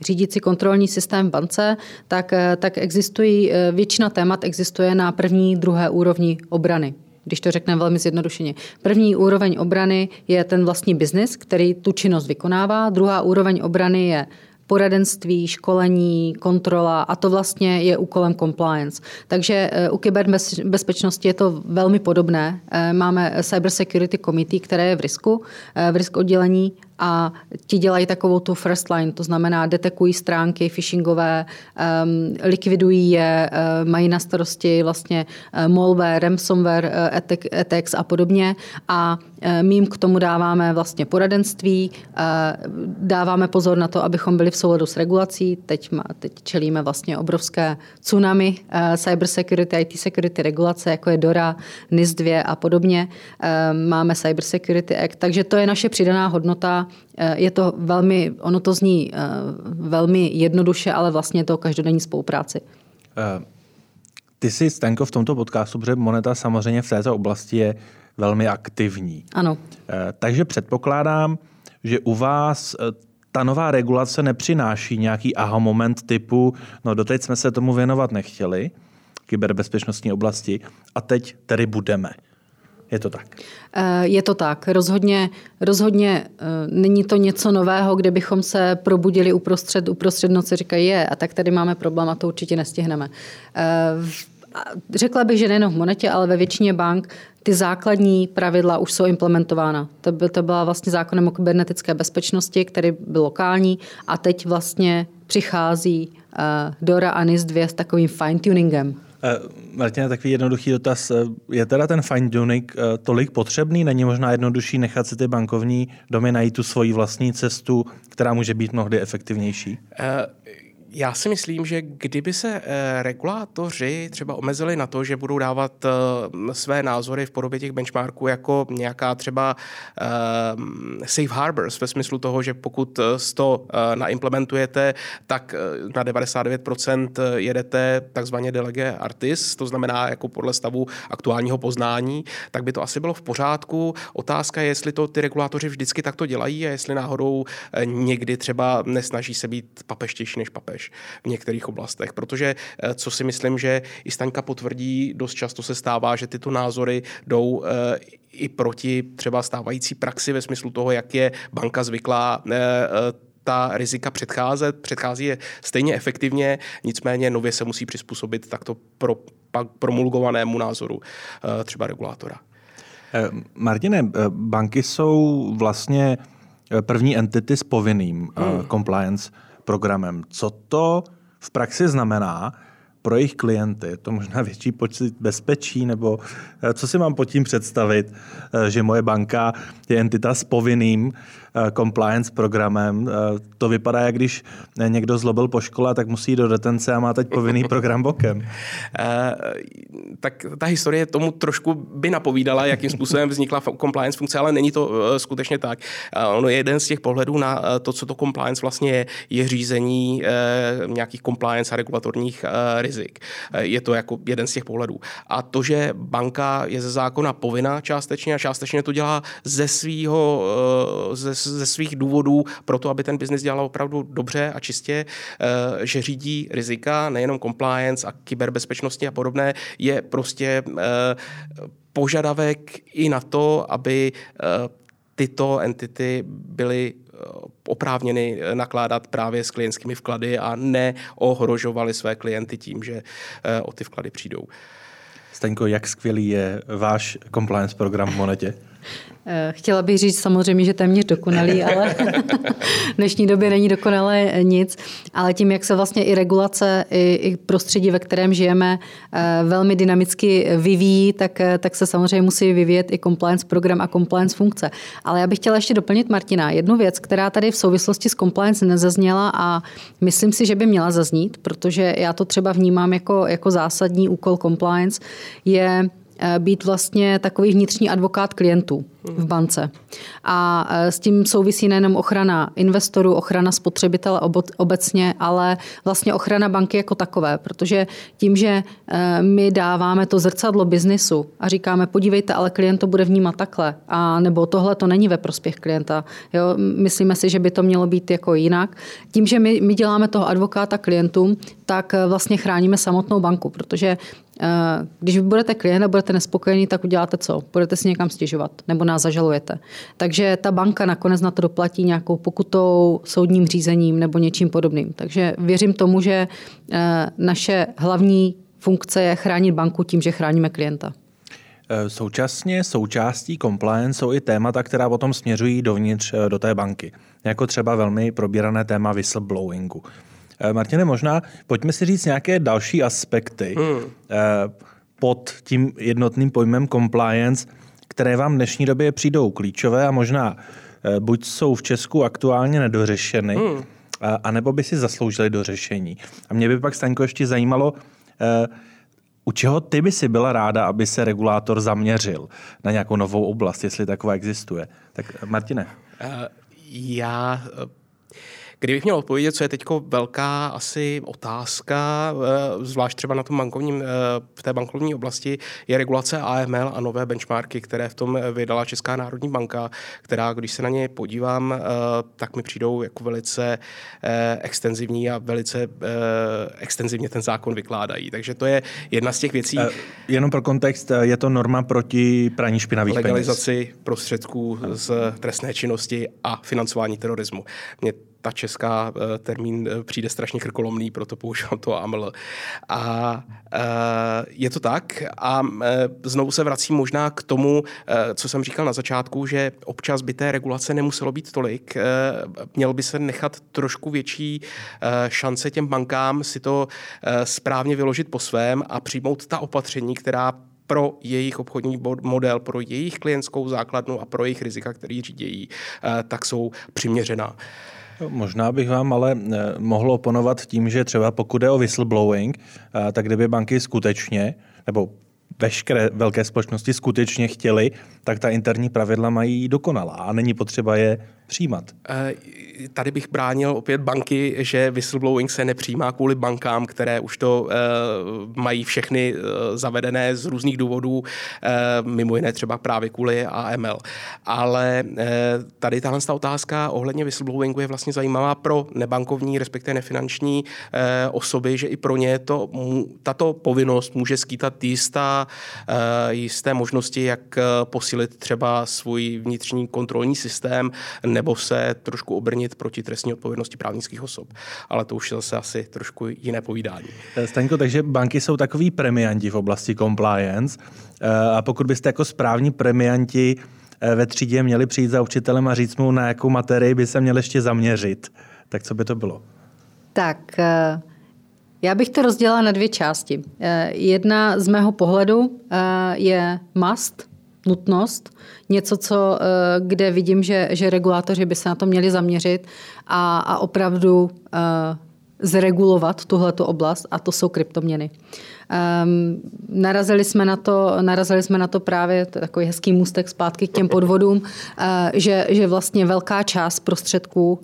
řídící kontrolní systém bance, tak, eh, tak existují, eh, většina témat existuje na první, druhé úrovni obrany když to řekneme velmi zjednodušeně. První úroveň obrany je ten vlastní biznis, který tu činnost vykonává. Druhá úroveň obrany je poradenství, školení, kontrola a to vlastně je úkolem compliance. Takže eh, u kyberbezpečnosti je to velmi podobné. Eh, máme Cyber Security Committee, které je v risku, eh, v risk oddělení a ti dělají takovou tu first line, to znamená detekují stránky phishingové, um, likvidují je, uh, mají na starosti vlastně uh, malware, ransomware uh, attacks a podobně a my jim k tomu dáváme vlastně poradenství, dáváme pozor na to, abychom byli v souladu s regulací. Teď, má, teď čelíme vlastně obrovské tsunami cyber security, IT security regulace, jako je DORA, NIS 2 a podobně. Uh, máme Cyber Security Act, takže to je naše přidaná hodnota Eh, je to velmi, ono to zní eh, velmi jednoduše, ale vlastně je to každodenní spolupráci. Eh, ty jsi, Stenko, v tomto podcastu, protože Moneta samozřejmě v této oblasti je velmi aktivní. Ano. Takže předpokládám, že u vás ta nová regulace nepřináší nějaký aha moment typu, no doteď jsme se tomu věnovat nechtěli, kyberbezpečnostní oblasti, a teď tedy budeme. Je to tak? Eh, je to tak. Rozhodně, rozhodně eh, není to něco nového, kde bychom se probudili uprostřed, uprostřed noci, říkají je, a tak tady máme problém a to určitě nestihneme. Eh, řekla bych, že nejen v monetě, ale ve většině bank ty základní pravidla už jsou implementována. To, by, to byla vlastně zákonem o kybernetické bezpečnosti, který byl lokální a teď vlastně přichází DORA a NIS 2 s takovým fine-tuningem. Eh, Martina, takový jednoduchý dotaz. Eh, je teda ten fine tuning eh, tolik potřebný? Není možná jednodušší nechat si ty bankovní domy najít tu svoji vlastní cestu, která může být mnohdy efektivnější? Já si myslím, že kdyby se eh, regulátoři třeba omezili na to, že budou dávat eh, své názory v podobě těch benchmarků jako nějaká třeba eh, safe harbors ve smyslu toho, že pokud to naimplementujete, tak na 99% jedete takzvaně delege artis, to znamená jako podle stavu aktuálního poznání, tak by to asi bylo v pořádku. Otázka je, jestli to ty regulátoři vždycky takto dělají a jestli náhodou někdy třeba nesnaží se být papeštější než papež než v některých oblastech. Protože, eh, co si myslím, že i Staňka potvrdí, dost často se stává, že tyto názory jdou eh, i proti třeba stávající praxi ve smyslu toho, jak je banka zvyklá eh, ta rizika předcházet, předchází je stejně efektivně, nicméně nově se musí přizpůsobit takto pro, promulgovanému názoru třeba regulátora. Martine, banky jsou vlastně první entity s povinným hmm. compliance programem. Co to v praxi znamená pro jejich klienty? Je to možná větší počet bezpečí, nebo eh, co si mám pod tím představit, eh, že moje banka je entita s povinným Eh, compliance programem. Eh, to vypadá, jak když někdo zlobil po škole, tak musí jít do detence a má teď povinný program bokem. Eh, tak ta historie tomu trošku by napovídala, jakým způsobem vznikla compliance funkce, ale není to skutečně tak. Ono je jeden z těch pohledů na to, co to compliance vlastně je, je řízení nějakých compliance a regulatorních rizik. Je to jako jeden z těch pohledů. A to, že banka je ze zákona povinná částečně a částečně to dělá ze svého, ze ze svých důvodů pro to, aby ten biznis dělal opravdu dobře a čistě, eh, že řídí rizika, nejenom compliance a kyberbezpečnosti a podobné, je prostě eh, požadavek i na to, aby eh, tyto entity byly oprávněny nakládat právě s klientskými vklady a neohrožovali své klienty tím, že o ty vklady přijdou. Staňko, jak skvělý je váš compliance program v Monetě? Eh, chtěla bych říct samozřejmě, že téměř dokonalý, ale v dnešní době není dokonalé nic. Ale tím, jak se vlastně i regulace, i, i prostředí, ve kterém žijeme, eh, velmi dynamicky vyvíjí, tak, eh, tak se samozřejmě musí vyvíjet i compliance program a compliance funkce. Ale já bych chtěla ještě doplnit Martina. Jednu věc, která tady v souvislosti s compliance nezazněla a myslím si, že by měla zaznít, protože já to třeba vnímám jako, jako zásadní úkol compliance, je být vlastně takový vnitřní advokát klientů v bance. A e, s tím souvisí nejenom ochrana investorů, ochrana spotřebitele obecně, ale vlastně ochrana banky jako takové, protože tím, že e, my dáváme to zrcadlo biznisu a říkáme, podívejte, ale klient to bude vnímat takhle, a nebo tohle to není ve prospěch klienta. Jo? Myslíme si, že by to mělo být jako jinak. Tím, že my, my děláme toho advokáta klientům, tak e, vlastně chráníme samotnou banku, protože Když vy budete klient a budete nespokojení, tak uděláte co? Budete si někam stěžovat nebo nás zažalujete. Takže ta banka nakonec na to doplatí nějakou pokutou, soudním řízením nebo něčím podobným. Takže věřím tomu, že naše hlavní funkce je chránit banku tím, že chráníme klienta. Eh, současně součástí compliance jsou i témata, která potom směřují dovnitř eh, do té banky. Jako třeba velmi probírané téma whistleblowingu. Eh, Martine, možná pojďme si říct nějaké další aspekty hmm. pod tím jednotným pojmem compliance, které vám v dnešní době přijdou klíčové a možná buď jsou v Česku aktuálně nedořešeny, hmm. anebo by si zasloužili do řešení. A mě by pak, Staňko, ještě zajímalo, u čeho ty by si byla ráda, aby se regulátor zaměřil na nějakou novou oblast, jestli taková existuje? Tak Martine. Uh, já Kdybych měl odpovědět, co je teď velká asi otázka, eh, zvlášť třeba na tom bankovním, eh, v té bankovní oblasti, je regulace AML a nové benchmarky, které v tom vydala Česká národní banka, která, když se na ně podívám, eh, tak mi přijdou jako velice extenzivní a velice extenzivně ten zákon vykládají. Takže to je jedna z těch věcí. Jenom pro kontext, je to norma proti praní špinavých legalizaci peněz. prostředků z trestné činnosti a financování terorismu. Mě ta česká eh, termín eh, přijde strašně krkolomný, proto používám to AML. A eh, je to tak a znovu se vracím možná k tomu, co jsem říkal na začátku, že občas by té regulace nemuselo být tolik. Měl by se nechat trošku větší šance těm bankám si to správně vyložit po svém a přijmout ta opatření, která pro jejich obchodní model, pro jejich klientskou základnu a pro jejich rizika, který řídějí, tak jsou přiměřená. Možná bych vám ale eh, mohl oponovat tím, že třeba pokud je o whistleblowing, eh, tak kdyby banky skutečně, nebo veškeré velké společnosti skutečně chtěli, tak ta interní pravidla mají dokonalá a není potřeba je přijímat. Eh, tady bych bránil opět banky, že whistleblowing se nepřijímá kvůli bankám, které už to eh, mají všechny eh, zavedené z různých důvodů, mimo jiné třeba právě kvůli AML. Ale tady tahle otázka ohledně whistleblowingu je vlastně zajímavá pro nebankovní, respektive nefinanční osoby, že i pro ně to, tato povinnost může skýtat jistá, jisté možnosti, jak posílit třeba svůj vnitřní kontrolní systém, nebo se trošku obrnit proti trestní odpovědnosti právnických osob. Ale to už je zase asi trošku jiné povídání. Eh, Staňko, takže banky jsou takový premianti v oblasti compliance eh, a pokud byste jako správní premianti eh, ve třídě měli přijít za učitelem a říct mu, na jakou materii by se měl ještě zaměřit, tak co by to bylo? Tak já bych to rozdělila na dvě části. Jedna z mého pohledu je must, nutnost, něco, co, eh, kde vidím, že, že regulátoři by se na to měli zaměřit a, a opravdu uh, zregulovat tuhletu oblast a to jsou kryptoměny. Um, narazili, jsme na to, narazili jsme na to právě, to je takový hezký můstek zpátky k těm podvodům, uh, že, že vlastně velká část prostředků uh,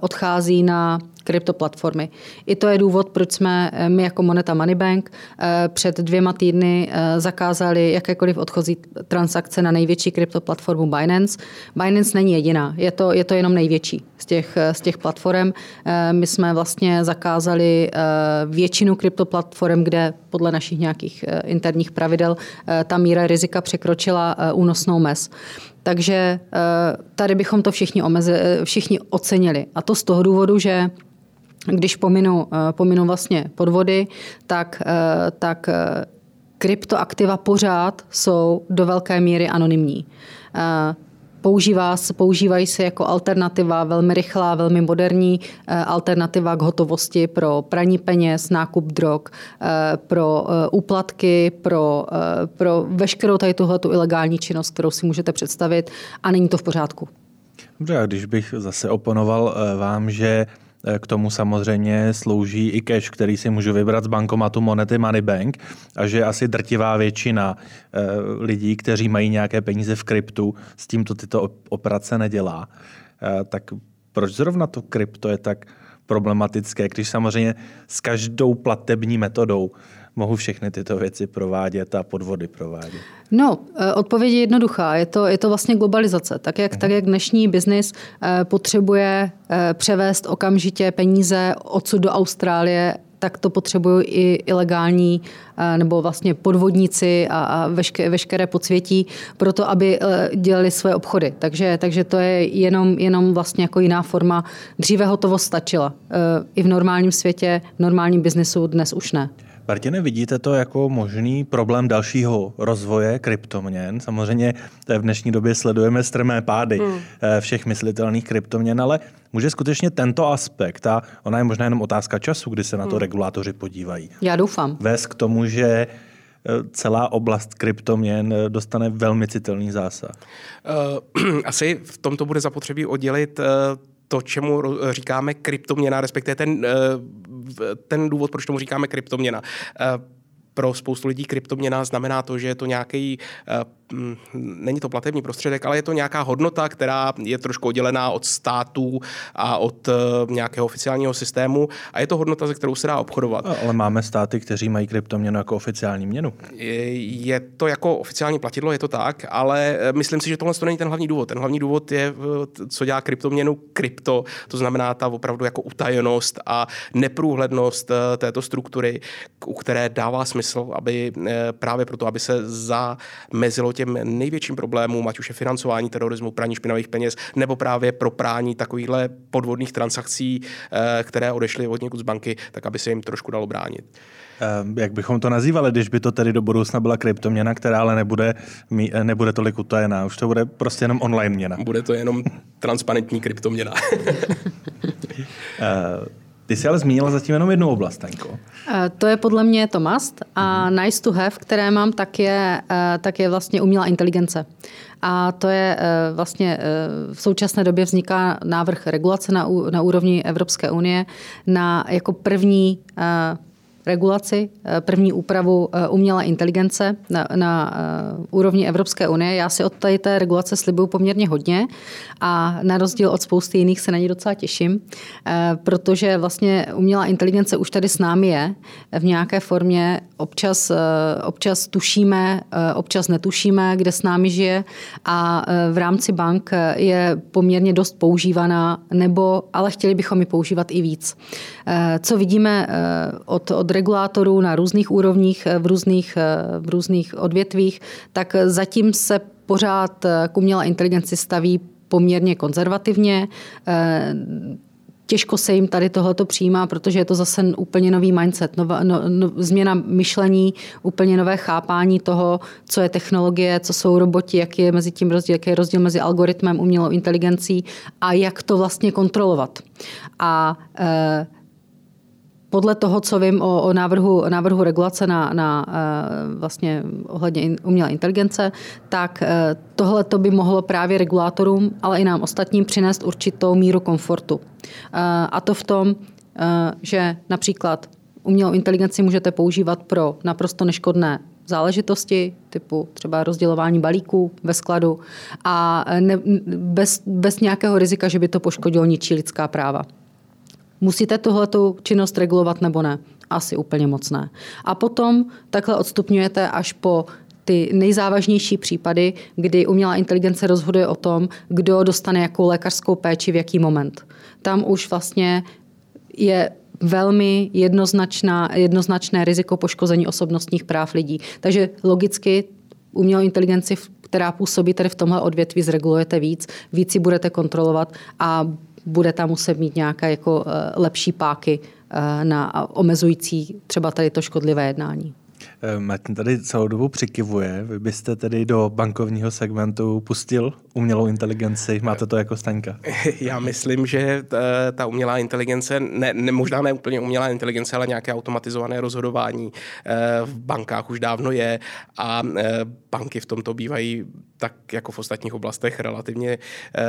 odchází na kryptoplatformy. I to je důvod, proč jsme eh, my jako Moneta Moneybank eh, před dvěma týdny eh, zakázali jakékoliv odchozí transakce na největší kryptoplatformu Binance. Binance není jediná, je to, je to jenom největší z těch, z těch platform. My jsme vlastně zakázali většinu kryptoplatform, kde podle našich nějakých interních pravidel ta míra rizika překročila únosnou mez. Takže tady bychom to všichni, omeze, všichni ocenili. A to z toho důvodu, že když pominu, eh, pominu vlastně podvody, tak, eh, tak eh, kryptoaktiva pořád jsou do velké míry anonymní. Používá, používají se jako alternativa, velmi rychlá, velmi moderní alternativa k hotovosti pro praní peněz, nákup drog, pro úplatky, pro, pro veškerou tady tuhletu ilegální činnost, kterou si můžete představit a není to v pořádku. Dobře, a když bych zase oponoval vám, že k tomu samozřejmě slouží i cash, který si můžu vybrat z bankomatu Monety Moneybank a že asi drtivá většina eh, lidí, kteří mají nějaké peníze v kryptu, s tímto tyto operace nedělá. Eh, tak proč zrovna to krypto je tak problematické, když samozřejmě s každou platební metodou mohu všechny tyto věci provádět a podvody provádět? No, eh, odpověď je jednoduchá. Je to, je to vlastně globalizace. Tak jak, tak jak dnešní biznis eh, potřebuje eh, převést okamžitě peníze odsud do Austrálie tak to potřebují i ilegální nebo vlastně podvodníci a veškeré podsvětí pro to, aby dělali své obchody. Takže, takže to je jenom, jenom vlastně jako jiná forma. Dříve hotovost stačila. I v normálním světě, v normálním biznesu dnes už ne. Martine, vidíte to jako možný problém dalšího rozvoje kryptoměn? Samozřejmě v dnešní době sledujeme strmé pády hmm. Eh, všech myslitelných kryptoměn, ale může skutečně tento aspekt, a ona je možná jenom otázka času, kdy se na to hmm. regulátoři podívají. Já doufám. Vést k tomu, že eh, celá oblast kryptoměn eh, dostane velmi citelný zásah? Asi v tomto bude zapotřebí oddělit to, čemu říkáme kryptoměna, respektive ten, eh, ten důvod, proč tomu říkáme kryptoměna. Eh, pro spoustu lidí kryptoměna znamená to, že je to nějaký eh, není to platební prostředek, ale je to nějaká hodnota, která je trošku oddělená od států a od eh, nějakého oficiálního systému a je to hodnota, ze kterou se dá obchodovat. Ale máme státy, kteří mají kryptoměnu jako oficiální měnu. Je to jako oficiální platidlo, je to tak, ale eh, myslím si, že tohle to není ten hlavní důvod. Ten hlavní důvod je, eh, co dělá kryptoměnu krypto, to znamená ta opravdu jako utajenost a neprůhlednost této struktury, u které dává smysl, aby právě proto, aby se zamezilo těm největším problémům, ať už je financování terorismu, praní špinavých peněz, nebo právě pro prání takovýchhle podvodných transakcí, eh, které odešly od někud z banky, tak aby se jim trošku dalo bránit. Eh, jak bychom to nazývali, když by to tedy do budoucna byla kryptoměna, která ale nebude, eh, nebude tolik utajená? Už to bude prostě jenom online měna. Bude to jenom transparentní kryptoměna. Ty jsi ale zmínila zatím jenom jednu oblast, Tanko. Eh, to je podle mě to must a mm-hmm. nice to have, které mám, tak je, eh, tak je vlastně umělá inteligence. A to je eh, vlastně v současné době vzniká návrh regulace na, na úrovni Evropské unie na jako první regulaci, eh, první úpravu eh, umělé inteligence na, na eh, úrovni Evropské unie. Já si od tady té regulace slibuju poměrně hodně a na rozdíl od spousty jiných se na ní docela těším, protože vlastně umělá inteligence už tady s námi je v nějaké formě. Občas, občas tušíme, občas netušíme, kde s námi žije a v rámci bank je poměrně dost používaná, nebo ale chtěli bychom ji používat i víc. Co vidíme od, od regulátorů na různých úrovních, v různých, v různých odvětvích, tak zatím se pořád k umělé inteligenci staví poměrně konzervativně. Těžko se jim tady tohleto přijímá, protože je to zase úplně nový mindset, nova, no, no, změna myšlení, úplně nové chápání toho, co je technologie, co jsou roboti, jaký je mezi tím rozdíl, jaký je rozdíl mezi algoritmem, umělou inteligencí a jak to vlastně kontrolovat. A e, podle toho, co vím o, o návrhu, návrhu regulace na, na uh, vlastně ohledně umělé inteligence, tak uh, tohle to by mohlo právě regulátorům, ale i nám ostatním přinést určitou míru komfortu. Uh, a to v tom, že například umělou inteligenci můžete používat pro naprosto neškodné záležitosti, typu třeba rozdělování balíků ve skladu a ne, bez, bez nějakého rizika, že by to poškodilo ničí lidská práva. Musíte tuhletu činnost regulovat nebo ne? Asi úplně moc ne. A potom takhle odstupňujete až po ty nejzávažnější případy, kdy umělá inteligence rozhoduje o tom, kdo dostane jakou lékařskou péči v jaký moment. Tam už vlastně je velmi jednoznačná, jednoznačné riziko poškození osobnostních práv lidí. Takže logicky umělou inteligenci, která působí tady v tomhle odvětví, zregulujete víc, víc si budete kontrolovat a bude tam muset mít nějaké jako eh, lepší páky eh, na omezující třeba tady to škodlivé jednání. Eh, Martin tady celou dobu přikivuje. Vy byste tedy do bankovního segmentu pustil umělou inteligenci? Máte to jako staňka? Já myslím, že ta umělá inteligence, ne, ne, možná ne úplně umělá inteligence, ale nějaké automatizované rozhodování v bankách už dávno je a banky v tomto bývají tak jako v ostatních oblastech relativně eh,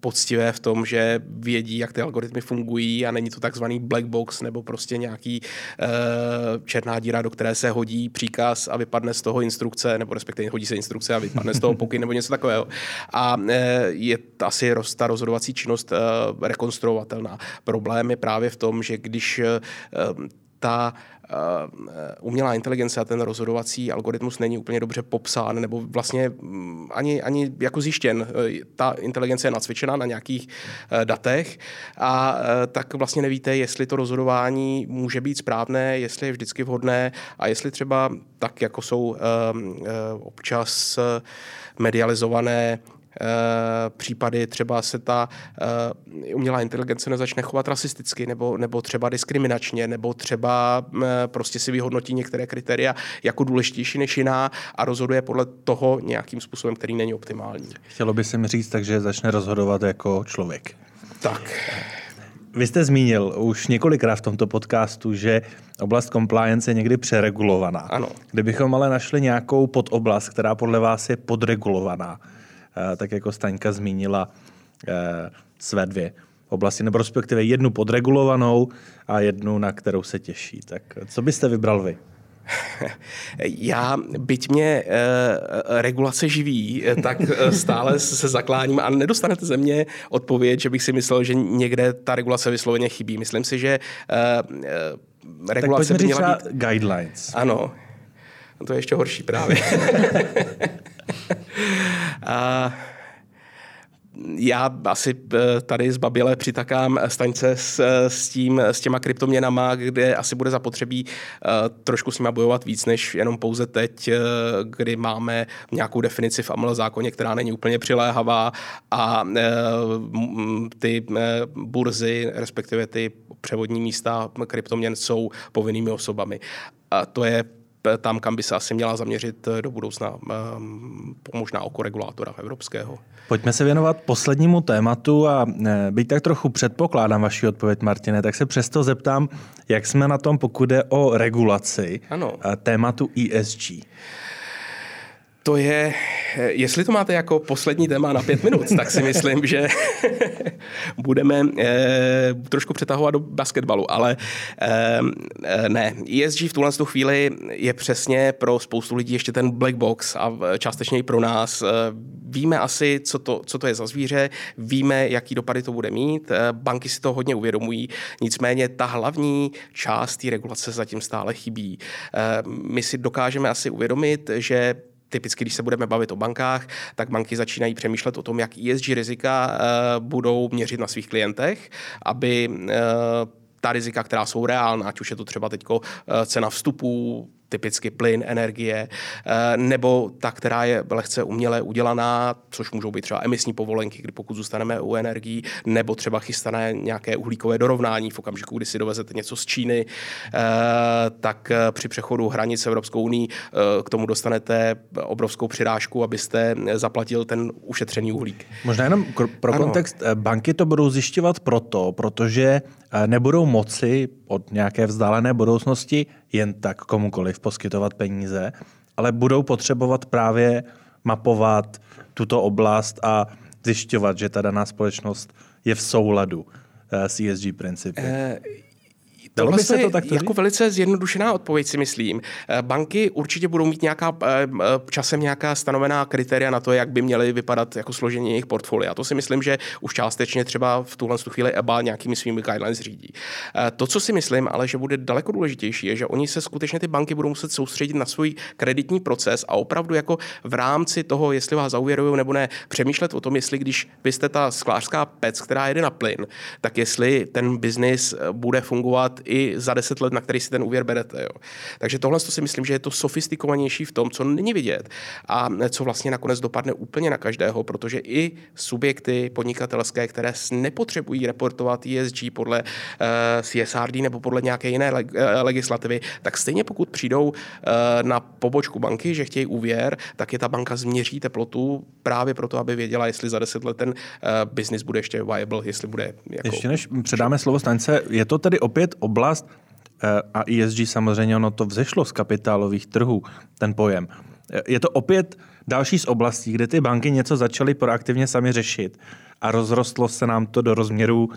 poctivé v tom, že vědí, jak ty algoritmy fungují a není to takzvaný black box nebo prostě nějaký eh, černá díra, do které se hodí příkaz a vypadne z toho instrukce, nebo respektive hodí se instrukce a vypadne z toho pokyn nebo něco takového. Eh, je asi ta rozhodovací činnost eh, rekonstruovatelná. Problém je právě v tom, že když eh, ta umělá inteligence a ten rozhodovací algoritmus není úplně dobře popsán, nebo vlastně um, ani, ani jako zjištěn. Ta inteligence je nacvičena na nějakých datech a tak vlastně nevíte, jestli to rozhodování může být správné, jestli je vždycky vhodné a jestli třeba tak, jako jsou občas medializované případy třeba se ta uh, umělá inteligence nezačne chovat rasisticky nebo, nebo třeba diskriminačně, nebo třeba uh, prostě si vyhodnotí některé kritéria jako důležitější než jiná a rozhoduje podle toho nějakým způsobem, který není optimální. Chtělo by se mi říct, takže začne rozhodovat jako člověk. Tak. Vy jste zmínil už několikrát v tomto podcastu, že oblast compliance je někdy přeregulovaná. Ano. Kdybychom ale našli nějakou podoblast, která podle vás je podregulovaná, Eh, tak jako Staňka zmínila eh, své dvě oblasti, nebo respektive jednu podregulovanou a jednu, na kterou se těší. Tak co byste vybral vy? Já, byť mě e, regulace živí, tak stále se zakláním a nedostanete ze mě odpověď, že bych si myslel, že někde ta regulace vysloveně chybí. Myslím si, že e, regulace tak by měla být... guidelines. Ano, to je ještě horší právě. a já asi eh, tady z Babile přitakám staňce s, s, tím, s těma kryptoměnama, kde asi bude zapotřebí uh, trošku s nimi bojovat víc, než jenom pouze teď, kdy máme nějakou definici v AML zákoně, která není úplně přiléhavá a ty burzy, respektive ty převodní místa kryptoměn jsou povinnými osobami. A to je tam, kam by se asi měla zaměřit eh, do budoucna ehm, možná oko regulátora evropského. Pojďme se věnovat poslednímu tématu a eh, byť tak trochu předpokládám vaši odpověď, Martine, tak se přesto zeptám, jak jsme na tom, pokud jde o regulaci ano. Eh, tématu ESG to je, jestli to máte jako poslední téma na pět minut, tak si myslím, že budeme eh, trošku přetahovat do basketbalu, ale eh, ne. ESG v tuhle chvíli je přesně pro spoustu lidí ještě ten black box a částečně i pro nás. Eh, víme asi, co to, co to je za zvíře, víme, jaký dopady to bude mít, eh, banky si to hodně uvědomují, nicméně ta hlavní část té regulace zatím stále chybí. Eh, my si dokážeme asi uvědomit, že typicky, když se budeme bavit o bankách, tak banky začínají přemýšlet o tom, jak ESG rizika uh, budou měřit na svých klientech, aby uh, ta rizika, která jsou reálná, ať už je to třeba teď cena vstupů, typicky plyn, energie, eh, nebo ta, která je lehce uměle udělaná, což můžou být třeba emisní povolenky, kdy pokud zůstaneme u energií, nebo třeba chystané nějaké uhlíkové dorovnání v okamžiku, kdy si dovezete něco z Číny, eh, tak eh, při přechodu hranic Evropskou unii k tomu dostanete obrovskou přirážku, abyste zaplatil ten ušetřený uhlík. Možná jenom pro ano. kontext, banky to budou zjišťovat proto, protože nebudou moci od nějaké vzdálené budoucnosti jen tak komukoliv poskytovat peníze, ale budou potřebovat právě mapovat tuto oblast a zjišťovat, že ta daná společnost je v souladu eh, s ESG principy. Uh, Dalo by se to tak jako velice zjednodušená odpověď si myslím. Eh, banky určitě budou mít nějaká, eh, eh, časem nějaká stanovená kritéria na to, jak by měly vypadat jako složení jejich portfolia. To si myslím, že už částečně třeba v tuhle chvíli EBA nějakými svými guidelines řídí. To, co si myslím, ale že bude daleko důležitější, je, že oni se skutečně ty banky budou muset soustředit na svůj kreditní proces a opravdu jako v rámci toho, jestli vás zauvěrují nebo ne, přemýšlet o tom, jestli když byste ta sklářská pec, která jede na plyn, tak jestli ten biznis bude fungovat i za deset let, na který si ten úvěr berete. Jo. Takže tohle si myslím, že je to sofistikovanější v tom, co není vidět a co vlastně nakonec dopadne úplně na každého, protože i subjekty podnikatelské, které nepotřebují reportovat ESG podle uh, eh, CSRD nebo podle nějaké jiné leg- uh, legislativy, tak stejně pokud přijdou uh, na pobočku banky, že chtějí úvěr, tak je ta banka změří teplotu právě proto, aby věděla, jestli za deset let ten uh, business bude ještě viable, jestli bude jako... Ještě než předáme slovo stanice, je to tedy opět ob oblast eh, a ESG samozřejmě ono to vzešlo z kapitálových trhů, ten pojem. Eh, je to opět další z oblastí, kde ty banky něco začaly proaktivně sami řešit a rozrostlo se nám to do rozměrů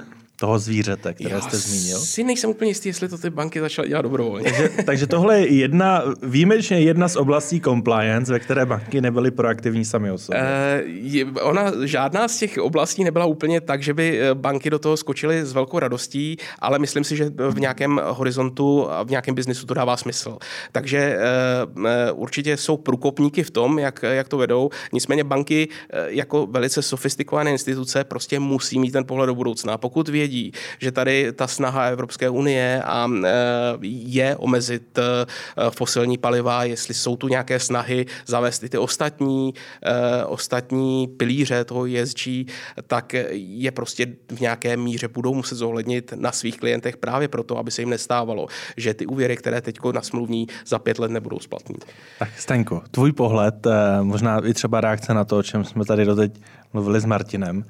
toho zvířete, které Já jste zmínil. si nejsem úplně jistý, jestli to ty banky začaly dělat dobrovolně. Takže, takže tohle je jedna, výjimečně jedna z oblastí compliance, ve které banky nebyly proaktivní sami o sobě. Eh, je- Ona žádná z těch oblastí nebyla úplně tak, že by eh, banky do toho skočily s velkou radostí, ale myslím si, že v nějakém horizontu a v nějakém biznisu to dává smysl. Takže eh, eh, určitě jsou průkopníky v tom, jak, jak to vedou. Nicméně banky eh, jako velice sofistikované instituce prostě musí mít ten pohled do budoucna. Pokud vědí, že tady ta snaha Evropské unie a eh, je omezit eh, fosilní paliva, jestli jsou tu nějaké snahy zavést i ty ostatní, eh, ostatní pilíře toho ESG, tak je prostě v nějaké míře budou muset zohlednit na svých klientech právě proto, aby se jim nestávalo, že ty úvěry, které teď nasmluvní, za pět let nebudou splatný. Tak Staňko, tvůj pohled, možná i třeba reakce na to, o čem jsme tady doteď mluvili s Martinem.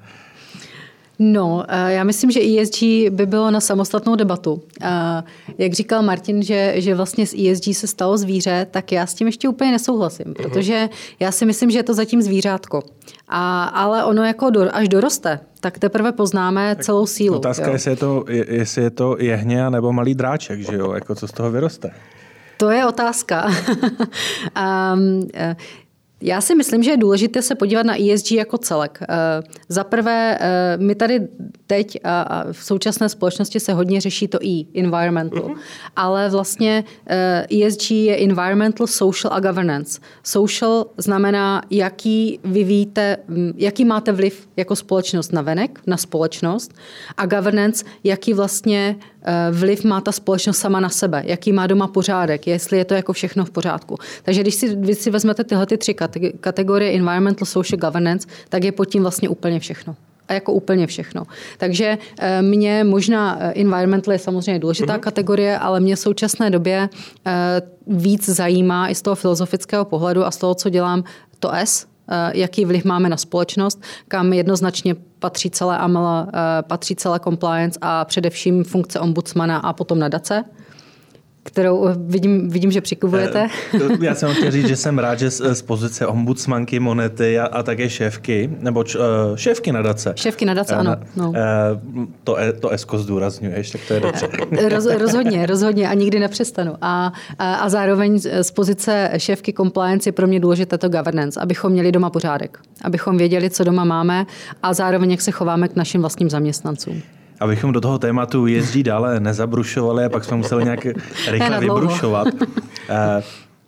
No, eh, já myslím, že ESG by bylo na samostatnou debatu. Eh, Jak říkal Martin, že, že vlastně z ESG se stalo zvíře, tak já s tím ještě úplně nesouhlasím, protože já si myslím, že je to zatím zvířátko. A, ale ono jako do, až doroste, tak teprve poznáme celou sílu. Otázka, jo. jestli je, to, je- jestli je to jehně nebo malý dráček, že jo? Jako co z toho vyroste. To je otázka. um, já si myslím, že je důležité se podívat na ESG jako celek. Eh, Za prvé, eh, my tady teď a v současné společnosti se hodně řeší to E, environmental, ale vlastně eh, ESG je environmental, social a governance. Social znamená, jaký vyvíjíte, jaký máte vliv jako společnost na venek, na společnost a governance, jaký vlastně vliv má ta společnost sama na sebe, jaký má doma pořádek, jestli je to jako všechno v pořádku. Takže když si, vy si vezmete tyhle ty tři kate- kategorie environmental, social, governance, tak je pod tím vlastně úplně všechno. A jako úplně všechno. Takže eh, mě možná eh, environmental je samozřejmě důležitá kategorie, ale mě v současné době eh, víc zajímá i z toho filozofického pohledu a z toho, co dělám, to S, eh, jaký vliv máme na společnost, kam jednoznačně patří celé AML, eh, patří celé compliance a především funkce ombudsmana a potom nadace, kterou eh, vidím, vidím že přikuvujete. Eh, Já jsem chtěl říct, že jsem rád, že z, z pozice ombudsmanky, monety a, a také šéfky, nebo č, šéfky nadace. Šéfky nadace, Eh, ano. No. eh, to, e- to esko zdůrazňuješ, tak to je dobře. Roz, rozhodně, rozhodně a nikdy nepřestanu. A, a, a zároveň z pozice šéfky compliance je pro mě důležité to governance, abychom měli doma pořádek, abychom věděli, co doma máme a zároveň, jak se chováme k našim vlastním zaměstnancím. Abychom do toho tématu jezdí dále nezabrušovali a pak jsme museli nějak rychle vybrušovat. Eh,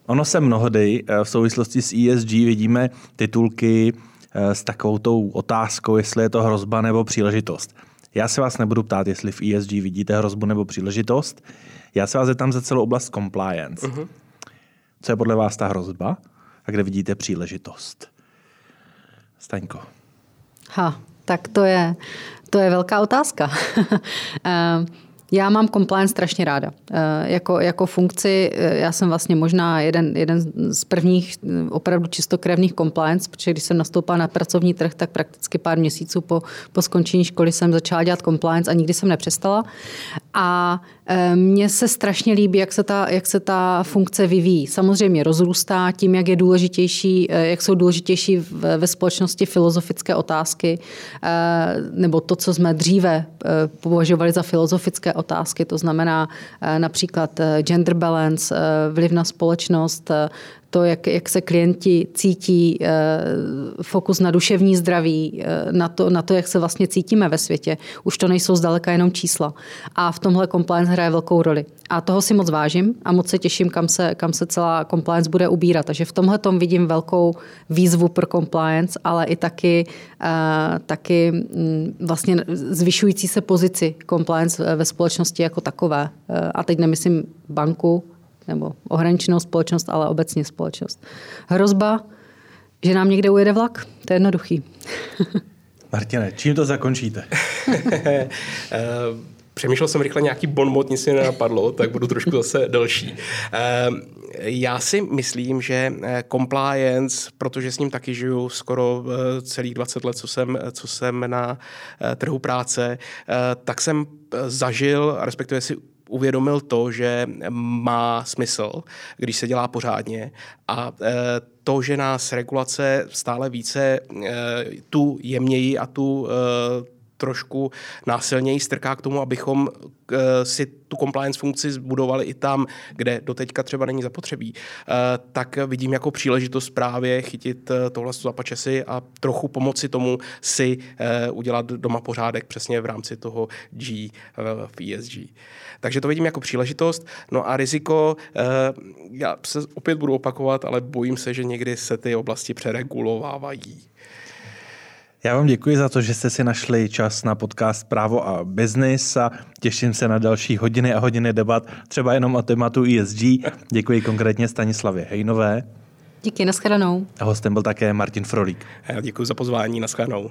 ono se mnohdy eh, v souvislosti s ESG vidíme titulky eh, s takovou tou otázkou, jestli je to hrozba nebo příležitost. Já se vás nebudu ptát, jestli v ESG vidíte hrozbu nebo příležitost. Já se vás zeptám za celou oblast compliance. Uh-huh. Co je podle vás ta hrozba a kde vidíte příležitost? Staňko. Ha, tak to je, to je velká otázka. Já mám compliance strašně ráda. Eh, Jako, jako funkci, eh, já jsem vlastně možná jeden, jeden z prvních eh, opravdu čistokrevných compliance, protože když jsem nastoupila na pracovní trh, tak prakticky pár měsíců po, po skončení školy jsem začala dělat compliance a nikdy jsem nepřestala. A mně se strašně líbí, jak se ta, jak se ta funkce vyvíjí. Samozřejmě rozrůstá tím, jak je důležitější, jak jsou důležitější ve společnosti filozofické otázky, nebo to, co jsme dříve považovali za filozofické otázky, to znamená eh, například eh, gender balance, eh, vliv na společnost, to, jak, jak se klienti cítí, eh, fokus na duševní zdraví, eh, na to, na to, jak se vlastně cítíme ve světě. Už to nejsou zdaleka jenom čísla. A v tomhle compliance hraje velkou roli. A toho si moc vážím a moc se těším, kam se, kam se celá compliance bude ubírat. Takže v tomhle tom vidím velkou výzvu pro compliance, ale i taky, eh, taky mm, vlastně zvyšující se pozici compliance ve společnosti jako takové. A teď nemyslím banku, nebo ohraničenou společnost, ale obecně společnost. Hrozba, že nám někde ujede vlak, to je jednoduchý. Martine, čím to zakončíte? Eh, Přemýšlel jsem rychle nějaký bonmot, nic mi nenapadlo, tak budu trošku zase delší. Eh, Já si myslím, že eh, compliance, protože s ním taky žiju skoro celých 20 let, co jsem, co jsem na trhu práce, tak jsem zažil, respektive si uvědomil to, že má smysl, když se dělá pořádně a eh, to, že nás regulace stále více eh, tu jemněji a tu eh, trošku násilněji strká k tomu, abychom si tu compliance funkci zbudovali i tam, kde doteďka třeba není zapotřebí, tak vidím jako příležitost právě chytit tohle za pačesy a trochu pomoci tomu si udělat doma pořádek přesně v rámci toho G v ESG. Takže to vidím jako příležitost. No a riziko, já se opět budu opakovat, ale bojím se, že někdy se ty oblasti přeregulovávají. Já vám děkuji za to, že jste si našli čas na podcast Právo a biznis a těším se na další hodiny a hodiny debat, třeba jenom o tématu ESG. Děkuji konkrétně Stanislavě Hejnové. Díky, nashledanou. A hostem byl také Martin Frolík. Já děkuji za pozvání, nashledanou.